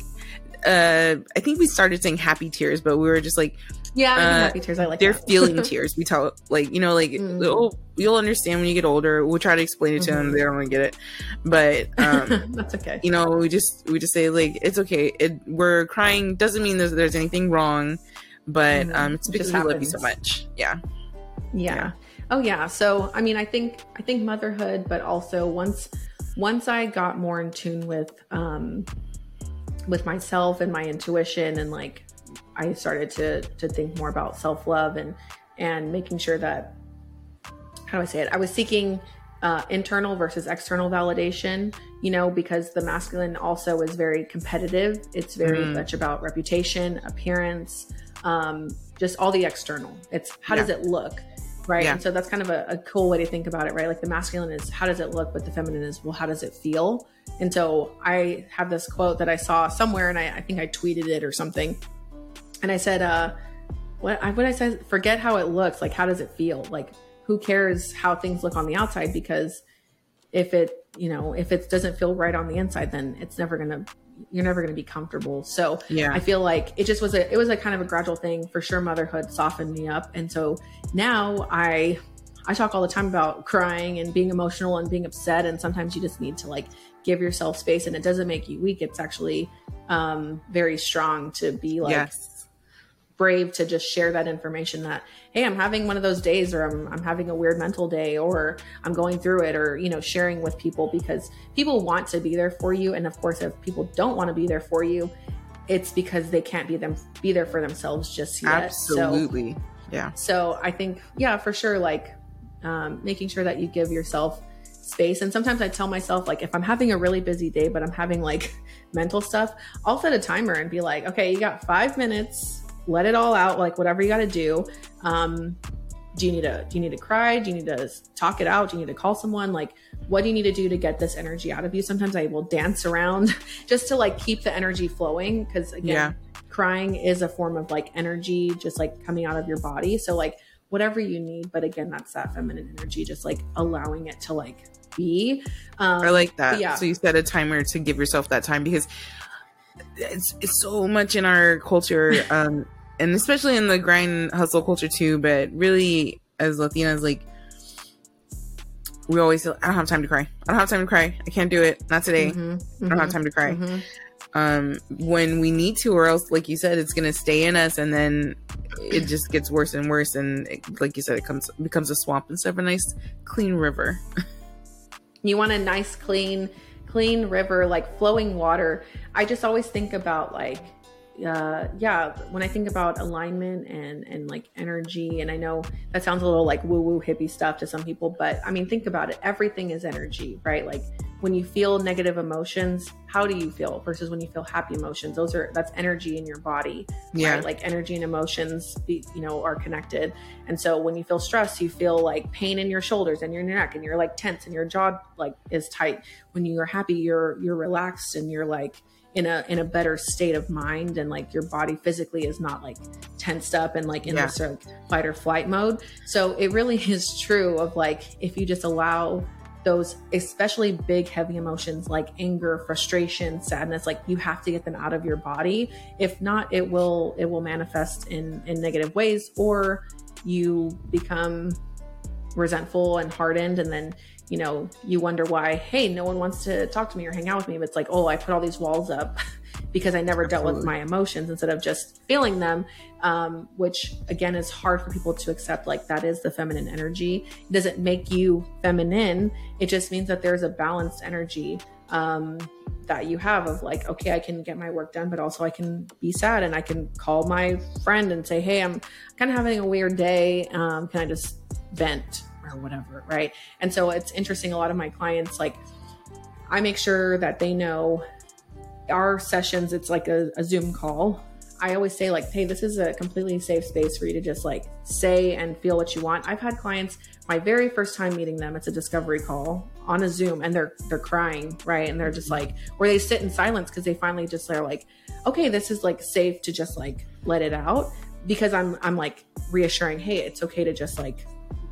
uh I think we started saying happy tears, but we were just like yeah, uh, happy tears. I like. They're feeling tears. We tell like you know like mm. oh, you'll understand when you get older. We'll try to explain it to mm-hmm. them. They don't want to get it, but um, that's okay. You know, we just we just say like it's okay. It, we're crying doesn't mean that there's anything wrong, but mm-hmm. um, it's because we love you so much. Yeah. Yeah. yeah. Oh yeah. So I mean, I think I think motherhood, but also once once I got more in tune with um with myself and my intuition and like I started to to think more about self-love and and making sure that how do I say it? I was seeking uh, internal versus external validation, you know, because the masculine also is very competitive. It's very mm. much about reputation, appearance, um, just all the external. It's how yeah. does it look? Right. Yeah. And so that's kind of a, a, cool way to think about it, right? Like the masculine is how does it look, but the feminine is, well, how does it feel? And so I have this quote that I saw somewhere and I, I think I tweeted it or something. And I said, uh, what I, what I said, forget how it looks. Like, how does it feel? Like, who cares how things look on the outside? Because if it, you know, if it doesn't feel right on the inside, then it's never going to you're never going to be comfortable. So yeah, I feel like it just was a, it was a kind of a gradual thing for sure. Motherhood softened me up. And so now I, I talk all the time about crying and being emotional and being upset. And sometimes you just need to like give yourself space and it doesn't make you weak. It's actually um, very strong to be like, yes brave to just share that information that hey i'm having one of those days or I'm, I'm having a weird mental day or i'm going through it or you know sharing with people because people want to be there for you. And of course if people don't want to be there for you it's because they can't be them be there for themselves just yet. Absolutely. So, yeah. So i think yeah for sure like um, making sure that you give yourself space. And sometimes i tell myself like if i'm having a really busy day but i'm having like mental stuff i'll set a timer and be like okay you got five minutes let it all out, like whatever you got to do. Um, do you need to do you need to cry? Do you need to talk it out? Do you need to call someone? Like, what do you need to do to get this energy out of you? Sometimes I will dance around just to like keep the energy flowing because again, yeah. crying is a form of like energy, just like coming out of your body. So like whatever you need, but again, that's that feminine energy, just like allowing it to like be. Um, I like that. Yeah. So you set a timer to give yourself that time because it's, it's so much in our culture. Um, and especially in the grind hustle culture too, but really as Latinas, like we always feel, I don't have time to cry. I don't have time to cry. I can't do it. Not today. Mm-hmm. Mm-hmm. I don't have time to cry. Mm-hmm. Um, when we need to, or else, like you said, it's gonna stay in us, and then it just gets worse and worse. And it, like you said, it comes becomes a swamp instead of a nice clean river. you want a nice clean, clean river, like flowing water. I just always think about like uh, yeah, when I think about alignment and and like energy, and I know that sounds a little like woo woo hippie stuff to some people, but I mean, think about it. Everything is energy, right? Like when you feel negative emotions, how do you feel versus when you feel happy emotions? Those are that's energy in your body, yeah. Right? Like energy and emotions, you know, are connected. And so when you feel stress, you feel like pain in your shoulders and your neck, and you're like tense, and your jaw like is tight. When you're happy, you're you're relaxed, and you're like in a in a better state of mind and like your body physically is not like tensed up and like in yeah. this like fight or flight mode so it really is true of like if you just allow those especially big heavy emotions like anger frustration sadness like you have to get them out of your body if not it will it will manifest in in negative ways or you become resentful and hardened and then you know, you wonder why, hey, no one wants to talk to me or hang out with me. But it's like, oh, I put all these walls up because I never Absolutely. dealt with my emotions instead of just feeling them, um, which again is hard for people to accept. Like, that is the feminine energy. It doesn't make you feminine, it just means that there's a balanced energy. Um, that you have of like, okay, I can get my work done, but also I can be sad and I can call my friend and say, hey, I'm kind of having a weird day. Um, can I just vent? Or whatever, right? And so it's interesting. A lot of my clients, like, I make sure that they know our sessions, it's like a, a Zoom call. I always say, like, hey, this is a completely safe space for you to just like say and feel what you want. I've had clients, my very first time meeting them, it's a discovery call on a Zoom and they're they're crying, right? And they're just like, where they sit in silence because they finally just are like, okay, this is like safe to just like let it out because I'm I'm like reassuring, hey, it's okay to just like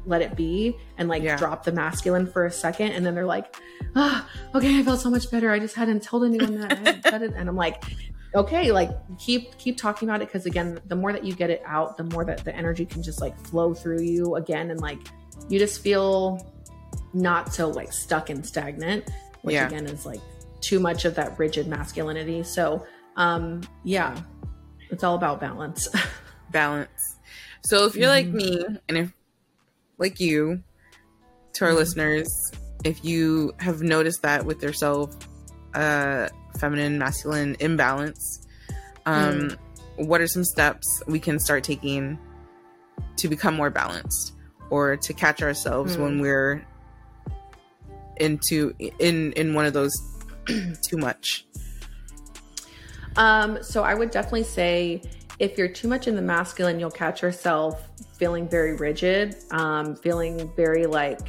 let it be and like yeah. drop the masculine for a second and then they're like oh, okay i felt so much better i just hadn't told anyone that I said it and i'm like okay like keep keep talking about it because again the more that you get it out the more that the energy can just like flow through you again and like you just feel not so like stuck and stagnant which yeah. again is like too much of that rigid masculinity so um yeah it's all about balance balance so if you're mm-hmm. like me and if like you, to our mm-hmm. listeners, if you have noticed that with yourself, uh, feminine masculine imbalance, um, mm. what are some steps we can start taking to become more balanced or to catch ourselves mm. when we're into in in one of those too much? Um, so I would definitely say if you're too much in the masculine, you'll catch yourself feeling very rigid, um, feeling very like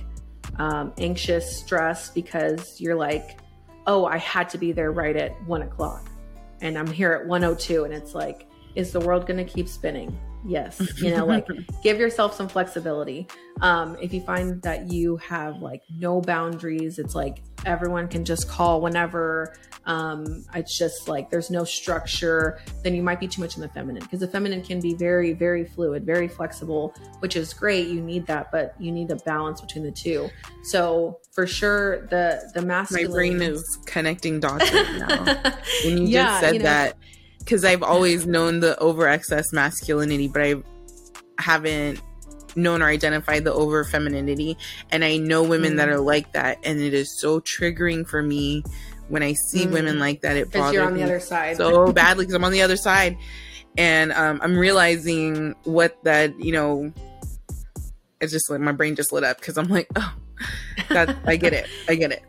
um, anxious, stressed because you're like, oh, I had to be there right at one o'clock and I'm here at 102. And it's like, is the world going to keep spinning? Yes. You know, like give yourself some flexibility. Um, if you find that you have like no boundaries, it's like everyone can just call whenever. Um, it's just like there's no structure, then you might be too much in the feminine because the feminine can be very, very fluid, very flexible, which is great. You need that, but you need a balance between the two. So for sure, the the masculine. My brain is connecting dots right now. when you yeah, just said you know, that, because I've always known the over excess masculinity, but I haven't known or identified the over femininity. And I know women mm. that are like that, and it is so triggering for me when I see mm. women like that. It bothers you're on the other side so badly because I'm on the other side, and um, I'm realizing what that you know. It's just like my brain just lit up because I'm like, oh, that I get it, I get it,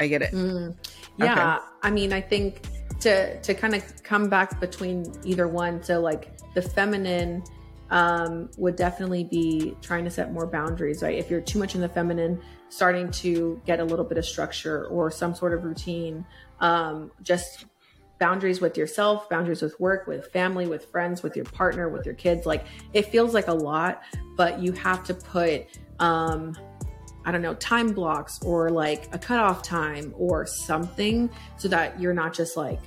I get it. Mm. Yeah, okay. I mean, I think to to kind of come back between either one. So like the feminine um, would definitely be trying to set more boundaries, right? If you're too much in the feminine, starting to get a little bit of structure or some sort of routine, um, just boundaries with yourself, boundaries with work, with family, with friends, with your partner, with your kids. Like it feels like a lot, but you have to put, um, I don't know, time blocks or like a cutoff time or something so that you're not just like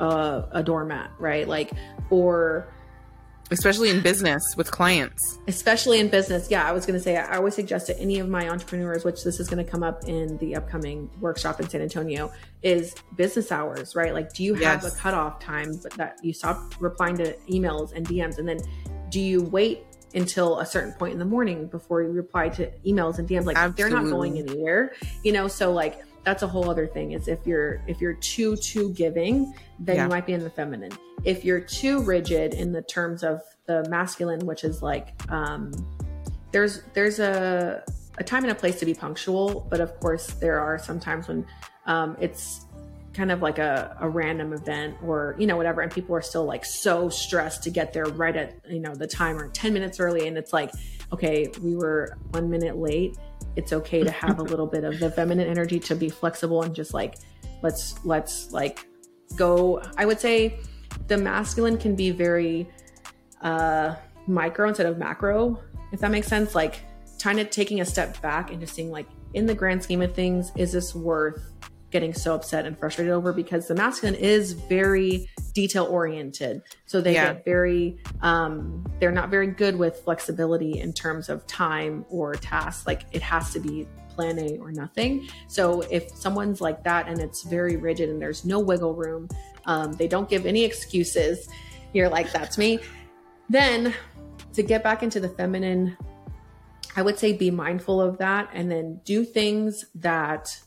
a, a doormat, right? Like, or especially in business with clients. Especially in business. Yeah i was going to say i always suggest to any of my entrepreneurs which this is going to come up in the upcoming workshop in san antonio is business hours right? Like do you have yes. a cutoff time but that you stop replying to emails and dms and then do you wait until a certain point in the morning before you reply to emails and dms like Absolutely. they're not going anywhere you know? So like that's a whole other thing is if you're if you're too too giving then yeah. you might be in the feminine if you're too rigid in the terms of the masculine which is like um there's there's a a time and a place to be punctual but of course there are some times when um it's kind of like a, a random event or you know whatever and people are still like so stressed to get there right at you know the time or 10 minutes early and it's like okay we were one minute late it's okay to have a little bit of the feminine energy to be flexible and just like let's let's like go. I would say the masculine can be very uh micro instead of macro if that makes sense. Like kind of taking a step back and just seeing like in the grand scheme of things is this worth getting so upset and frustrated over because the masculine is very detail oriented so they yeah. get very um they're not very good with flexibility in terms of time or tasks. Like it has to be plan a or nothing. So if someone's like that and it's very rigid and there's no wiggle room um, they don't give any excuses you're like that's me. Then to get back into the feminine i would say be mindful of that and then do things that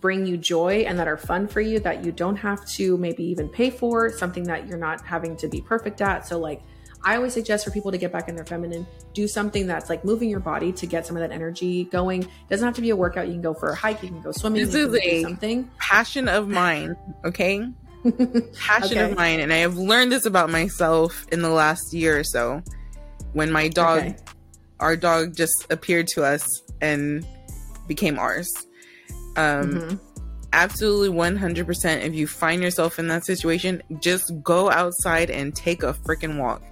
bring you joy and that are fun for you that you don't have to maybe even pay for, something that you're not having to be perfect at. So, like, I always suggest for people to get back in their feminine, do something that's like moving your body to get some of that energy going. It doesn't have to be a workout. You can go for a hike, you can go swimming. This is a something. passion of mine, okay? passion okay. of mine. And I have learned this about myself in the last year or so when my dog, okay. our dog just appeared to us and became ours. Um, mm-hmm. Absolutely 100%. If you find yourself in that situation, just go outside and take a freaking walk.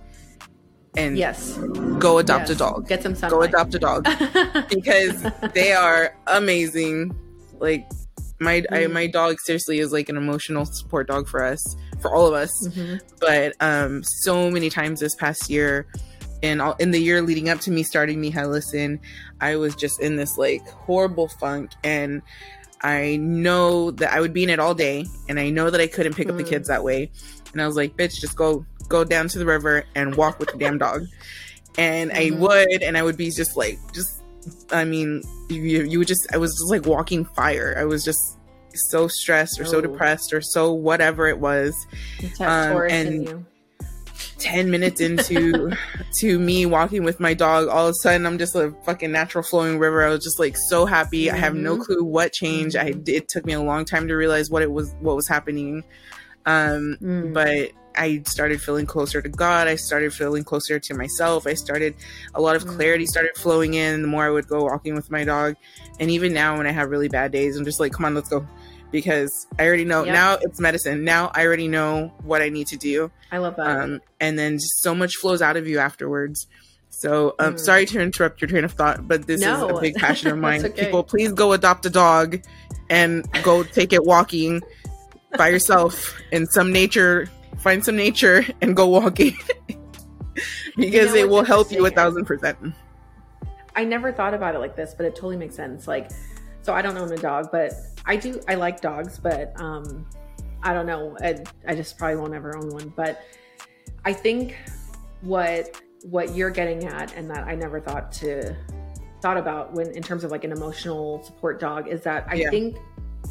And yes, go adopt yes. a dog. Get some sunlight. Go adopt a dog because they are amazing. Like my mm-hmm. I, my dog seriously is like an emotional support dog for us, for all of us. Mm-hmm. But um, so many times this past year, and in the year leading up to me starting Mija Listen, I was just in this like horrible funk and I know that I would be in it all day and I know that I couldn't pick mm. up the mm. kids that way. And I was like, bitch, just go go down to the river and walk with the damn dog. And mm-hmm. I would and I would be just like just I mean, you, you would just, I was just like walking fire. I was just so stressed or so Oh. depressed or so whatever it was. Um, and- you. 10 minutes into to me walking with my dog all of a sudden i'm just a fucking natural flowing river i was just like so happy i have no Mhm. clue what changed i Mhm. it took me a long time to realize what it was what was happening um Mm. but i started feeling closer to god i started feeling closer to myself i started a lot of Mm. clarity started flowing in the more i would go walking with my dog and even now when i have really bad days i'm just like come on let's go because i already know Yep. now it's medicine now i already know what i need to do I love that. um, and then so much flows out of you afterwards. So, um, Mm. sorry to interrupt your train of thought, but this is a big passion of mine. okay. People, please go adopt a dog and go take it walking by yourself in some nature. Find some nature and go walking because know it will help you a thousand percent. I never thought about it like this, but it totally makes sense. Like, so I don't own a dog, but I do. I like dogs, but um, I don't know. I, I just probably won't ever own one. But I think what what you're getting at, and that I never thought to thought about when in terms of like an emotional support dog, is that I Yeah. think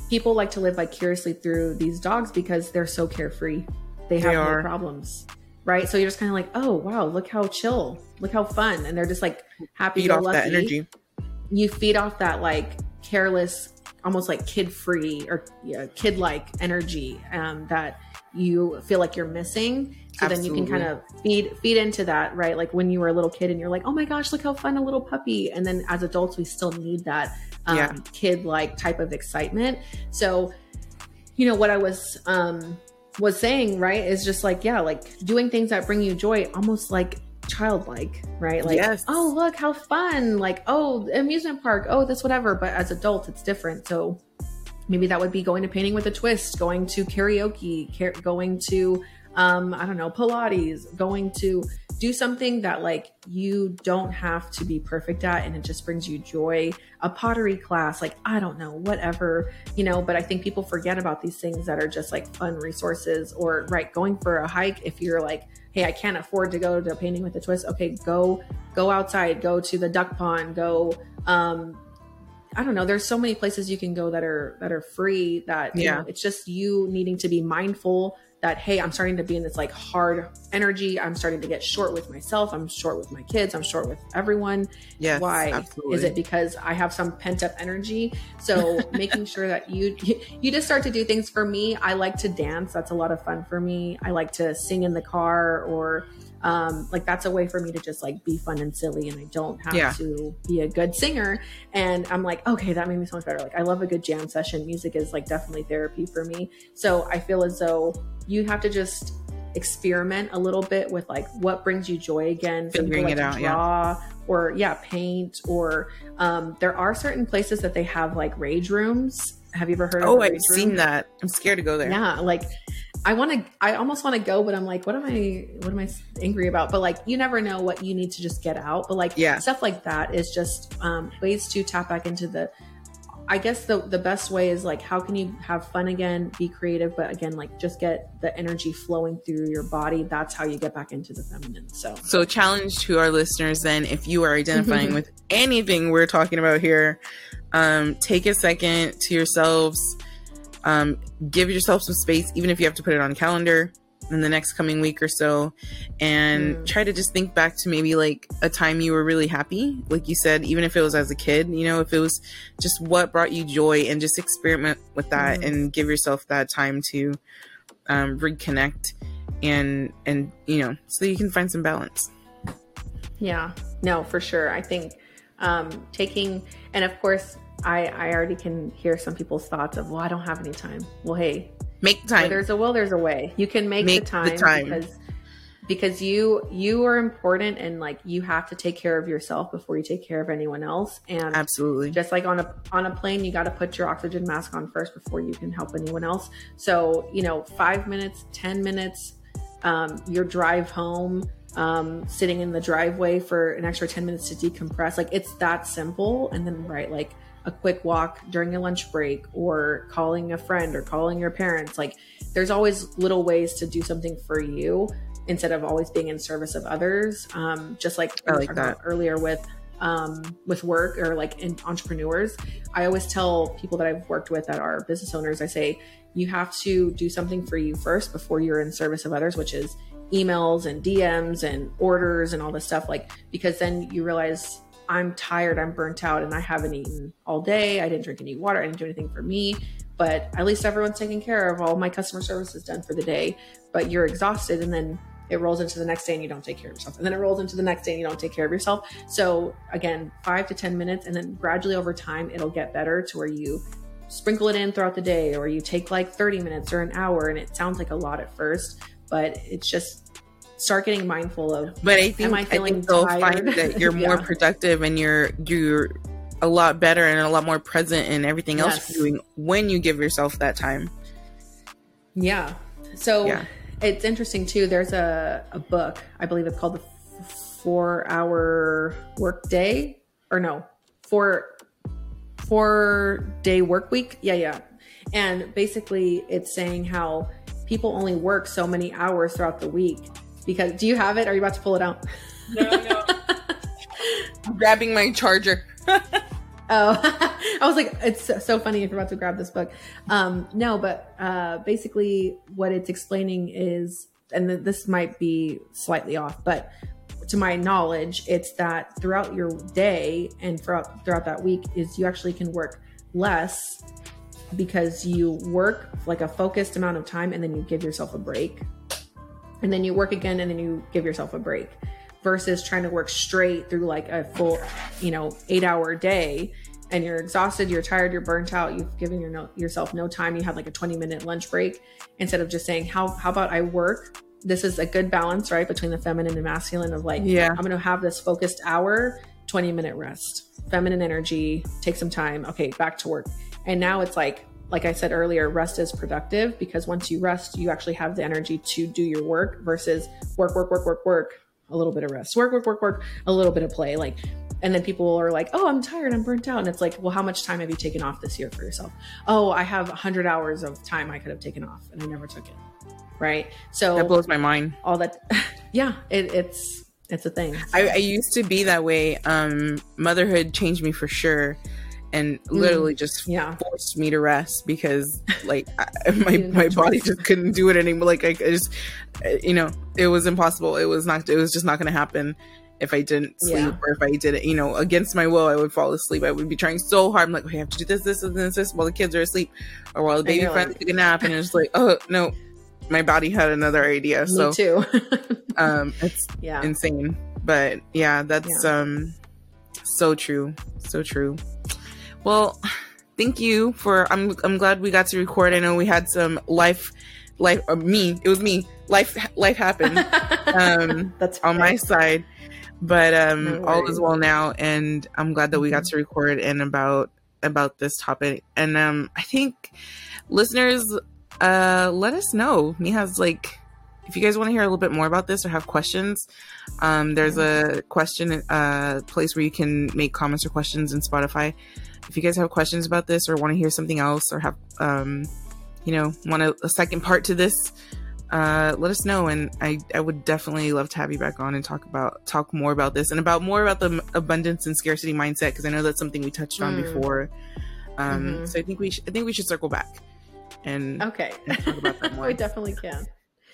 people like to live vicariously through these dogs because they're so carefree. They have They no problems. Right. So you're just kind of like, oh, wow, look how chill, look how fun. And they're just like happy Feed off that energy. you feed off that like careless almost like kid free or yeah, kid like energy um, that you feel like you're missing. So then you can kind of feed feed into that right? Like when you were a little kid and you're like oh my gosh look how fun a little puppy. And then as adults we still need that um, Yeah. kid like type of excitement. So you know what i was um was saying right is just like yeah like doing things that bring you joy almost like childlike right? Like Yes. oh look how fun. Like oh amusement park. Oh this whatever. But as adults it's different. So maybe that would be going to painting with a twist going to karaoke car- going to um i don't know pilates going to do something that like you don't have to be perfect at and it just brings you joy. A pottery class like i don't know whatever you know but i think people forget about these things that are just like fun resources or right going for a hike if you're like hey i can't afford to go to a painting with a twist okay go go outside go to the duck pond go um i don't know there's so many places you can go that are that are free that you Yeah. know, it's just you needing to be mindful that hey i'm starting to be in this like hard energy. I'm starting to get short with myself. I'm short with my kids. I'm short with everyone. Yes. why? Absolutely. is it because i have some pent up energy? So making sure that you you just start to do things. For me i like to dance. That's a lot of fun for me. I like to sing in the car or um like that's a way for me to just like be fun and silly and i don't have Yeah. to be a good singer and i'm like okay that made me so much better like i love a good jam session music is like definitely therapy for me so i feel as though you have to just experiment a little bit with like what brings you joy again Figuring like it out, yeah. or yeah paint or um, there are certain places that they have like rage rooms have you ever heard of Oh, I've seen room? that. I'm scared to go there. yeah like i want to i almost want to go but i'm like what am i what am i angry about? But like you never know what you need to just get out. But like Yeah. stuff like that is just um, ways to tap back into the i guess the the best way is like how can you have fun again be creative but again like just get the energy flowing through your body. That's how you get back into the feminine so. So, challenge to our listeners then if you are identifying with anything we're talking about here, um, take a second to yourselves, um, give yourself some space, even if you have to put it on calendar in the next coming week or so, and Mm. try to just think back to maybe like a time you were really happy. Like you said, even if it was as a kid, you know, if it was just what brought you joy and just experiment with that Mm. and give yourself that time to um, reconnect and and you know so you can find some balance Yeah, no, for sure. I think um, taking, and of course, I, I already can hear some people's thoughts of, well, I don't have any time. Well, hey, make where time there's a will, there's a way. You can make, Make the, the time time. because because you you are important and like you have to take care of yourself before you take care of anyone else. And absolutely just like on a on a plane you got to put your oxygen mask on first before you can help anyone else so you know five minutes ten minutes um, your drive home um, sitting in the driveway for an extra 10 minutes to decompress like it's that simple and then right like a quick walk during a lunch break or calling a friend or calling your parents like there's always little ways to do something for you instead of always being in service of others um, just like I like that. earlier with um, with work or like in entrepreneurs, I always tell people that I've worked with that are business owners, I say, you have to do something for you first before you're in service of others, which is emails and DMs and orders and all this stuff. Like, because then you realize I'm tired, I'm burnt out, and I haven't eaten all day. I didn't drink any water, I didn't do anything for me. But at least everyone's taken care of. All my customer service is done for the day. But you're exhausted, and then it rolls into the next day and you don't take care of yourself. And then it rolls into the next day and you don't take care of yourself. So, again, five to 10 minutes, and then gradually over time, it'll get better to where you sprinkle it in throughout the day, or you take like 30 minutes or an hour. And it sounds like a lot at first, but it's just start getting mindful of. But I think, I, I think they'll tired? find that you're more yeah. productive and you're, you're, a lot better and a lot more present in everything else yes. you're doing when you give yourself that time. Yeah. So yeah it's interesting too. There's a, a book, I believe it's called the Four Hour Work Day, or no, four four day work week. Yeah, yeah. And basically, it's saying how people only work so many hours throughout the week because. Do you have it? Are you about to pull it out? No, no. grabbing my charger. Oh, I was like, it's so funny if you're about to grab this book. Um, no, but uh, basically, what it's explaining is, and this might be slightly off, but to my knowledge, it's that throughout your day and throughout throughout that week is you actually can work less because you work like a focused amount of time and then you give yourself a break, and then you work again and then you give yourself a break versus trying to work straight through like a full, you know, eight hour day and you're exhausted, you're tired, you're burnt out, you've given your no, yourself no time, you had like a 20 minute lunch break instead of just saying, how, how about I work? This is a good balance, right? Between the feminine and masculine of like, yeah, I'm going to have this focused hour, 20 minute rest, feminine energy, take some time. Okay, back to work. And now it's like, like I said earlier, rest is productive because once you rest, you actually have the energy to do your work versus work, work, work, work, work, a little bit of rest, work, work, work, work, a little bit of play. Like, and then people are like, oh, I'm tired, I'm burnt out. And it's like, well, how much time have you taken off this year for yourself? Oh, I have 100 hours of time I could have taken off and I never took it. Right. So that blows my mind. All that, yeah, it, it's, it's a thing. I, I, used to be that way. Um, motherhood changed me for sure and literally mm, just yeah. forced me to rest because like I, my my body just couldn't do it anymore. Like I, I, just, you know, it was impossible. It was not. It was just not going to happen if I didn't sleep yeah. or if I did it, you know, against my will, I would fall asleep. I would be trying so hard. I'm like, okay, I have to do this, this, and this, this while the kids are asleep or while the baby finally like, took a nap. And it's like, oh, no, my body had another idea. So, too. um, it's yeah. insane. But yeah, that's yeah. um so true. So true. Well, thank you for I'm I'm glad we got to record. I know we had some life life uh, me, it was me. Life life happened. um that's on my side but um, no all is well now, and I'm glad that we got mm-hmm. to record and about about this topic. And um, I think listeners, uh, let us know. Mijas like, if you guys want to hear a little bit more about this or have questions, um, there's a question uh, place where you can make comments or questions in Spotify. If you guys have questions about this or want to hear something else or have, um, you know, want a, a second part to this, uh, let us know. And I, I would definitely love to have you back on and talk about, talk more about this and about more about the abundance and scarcity mindset. Cause I know that's something we touched on mm. before. Um, mm-hmm. so I think we, sh- I think we should circle back and, okay. And talk about that more. we definitely can.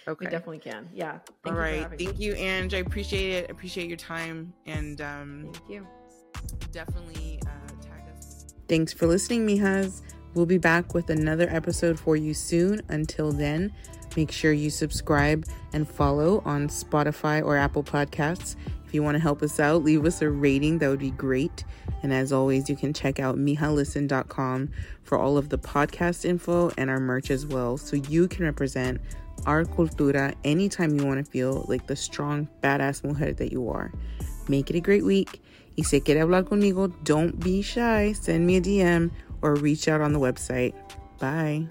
Okay. We definitely can. Yeah. Thank All right. Thank me. you, Ang. I appreciate it. appreciate your time. And um, thank you. Definitely uh, tag us. Thanks for listening, Mijas. We'll be back with another episode for you soon. Until then, Make sure you subscribe and follow on Spotify or Apple Podcasts. If you want to help us out, leave us a rating. That would be great. And as always, you can check out mijalisten.com for all of the podcast info and our merch as well. So you can represent our cultura anytime you want to feel like the strong, badass mujer that you are. Make it a great week. Y si quiere hablar conmigo, don't be shy. Send me a DM or reach out on the website. Bye.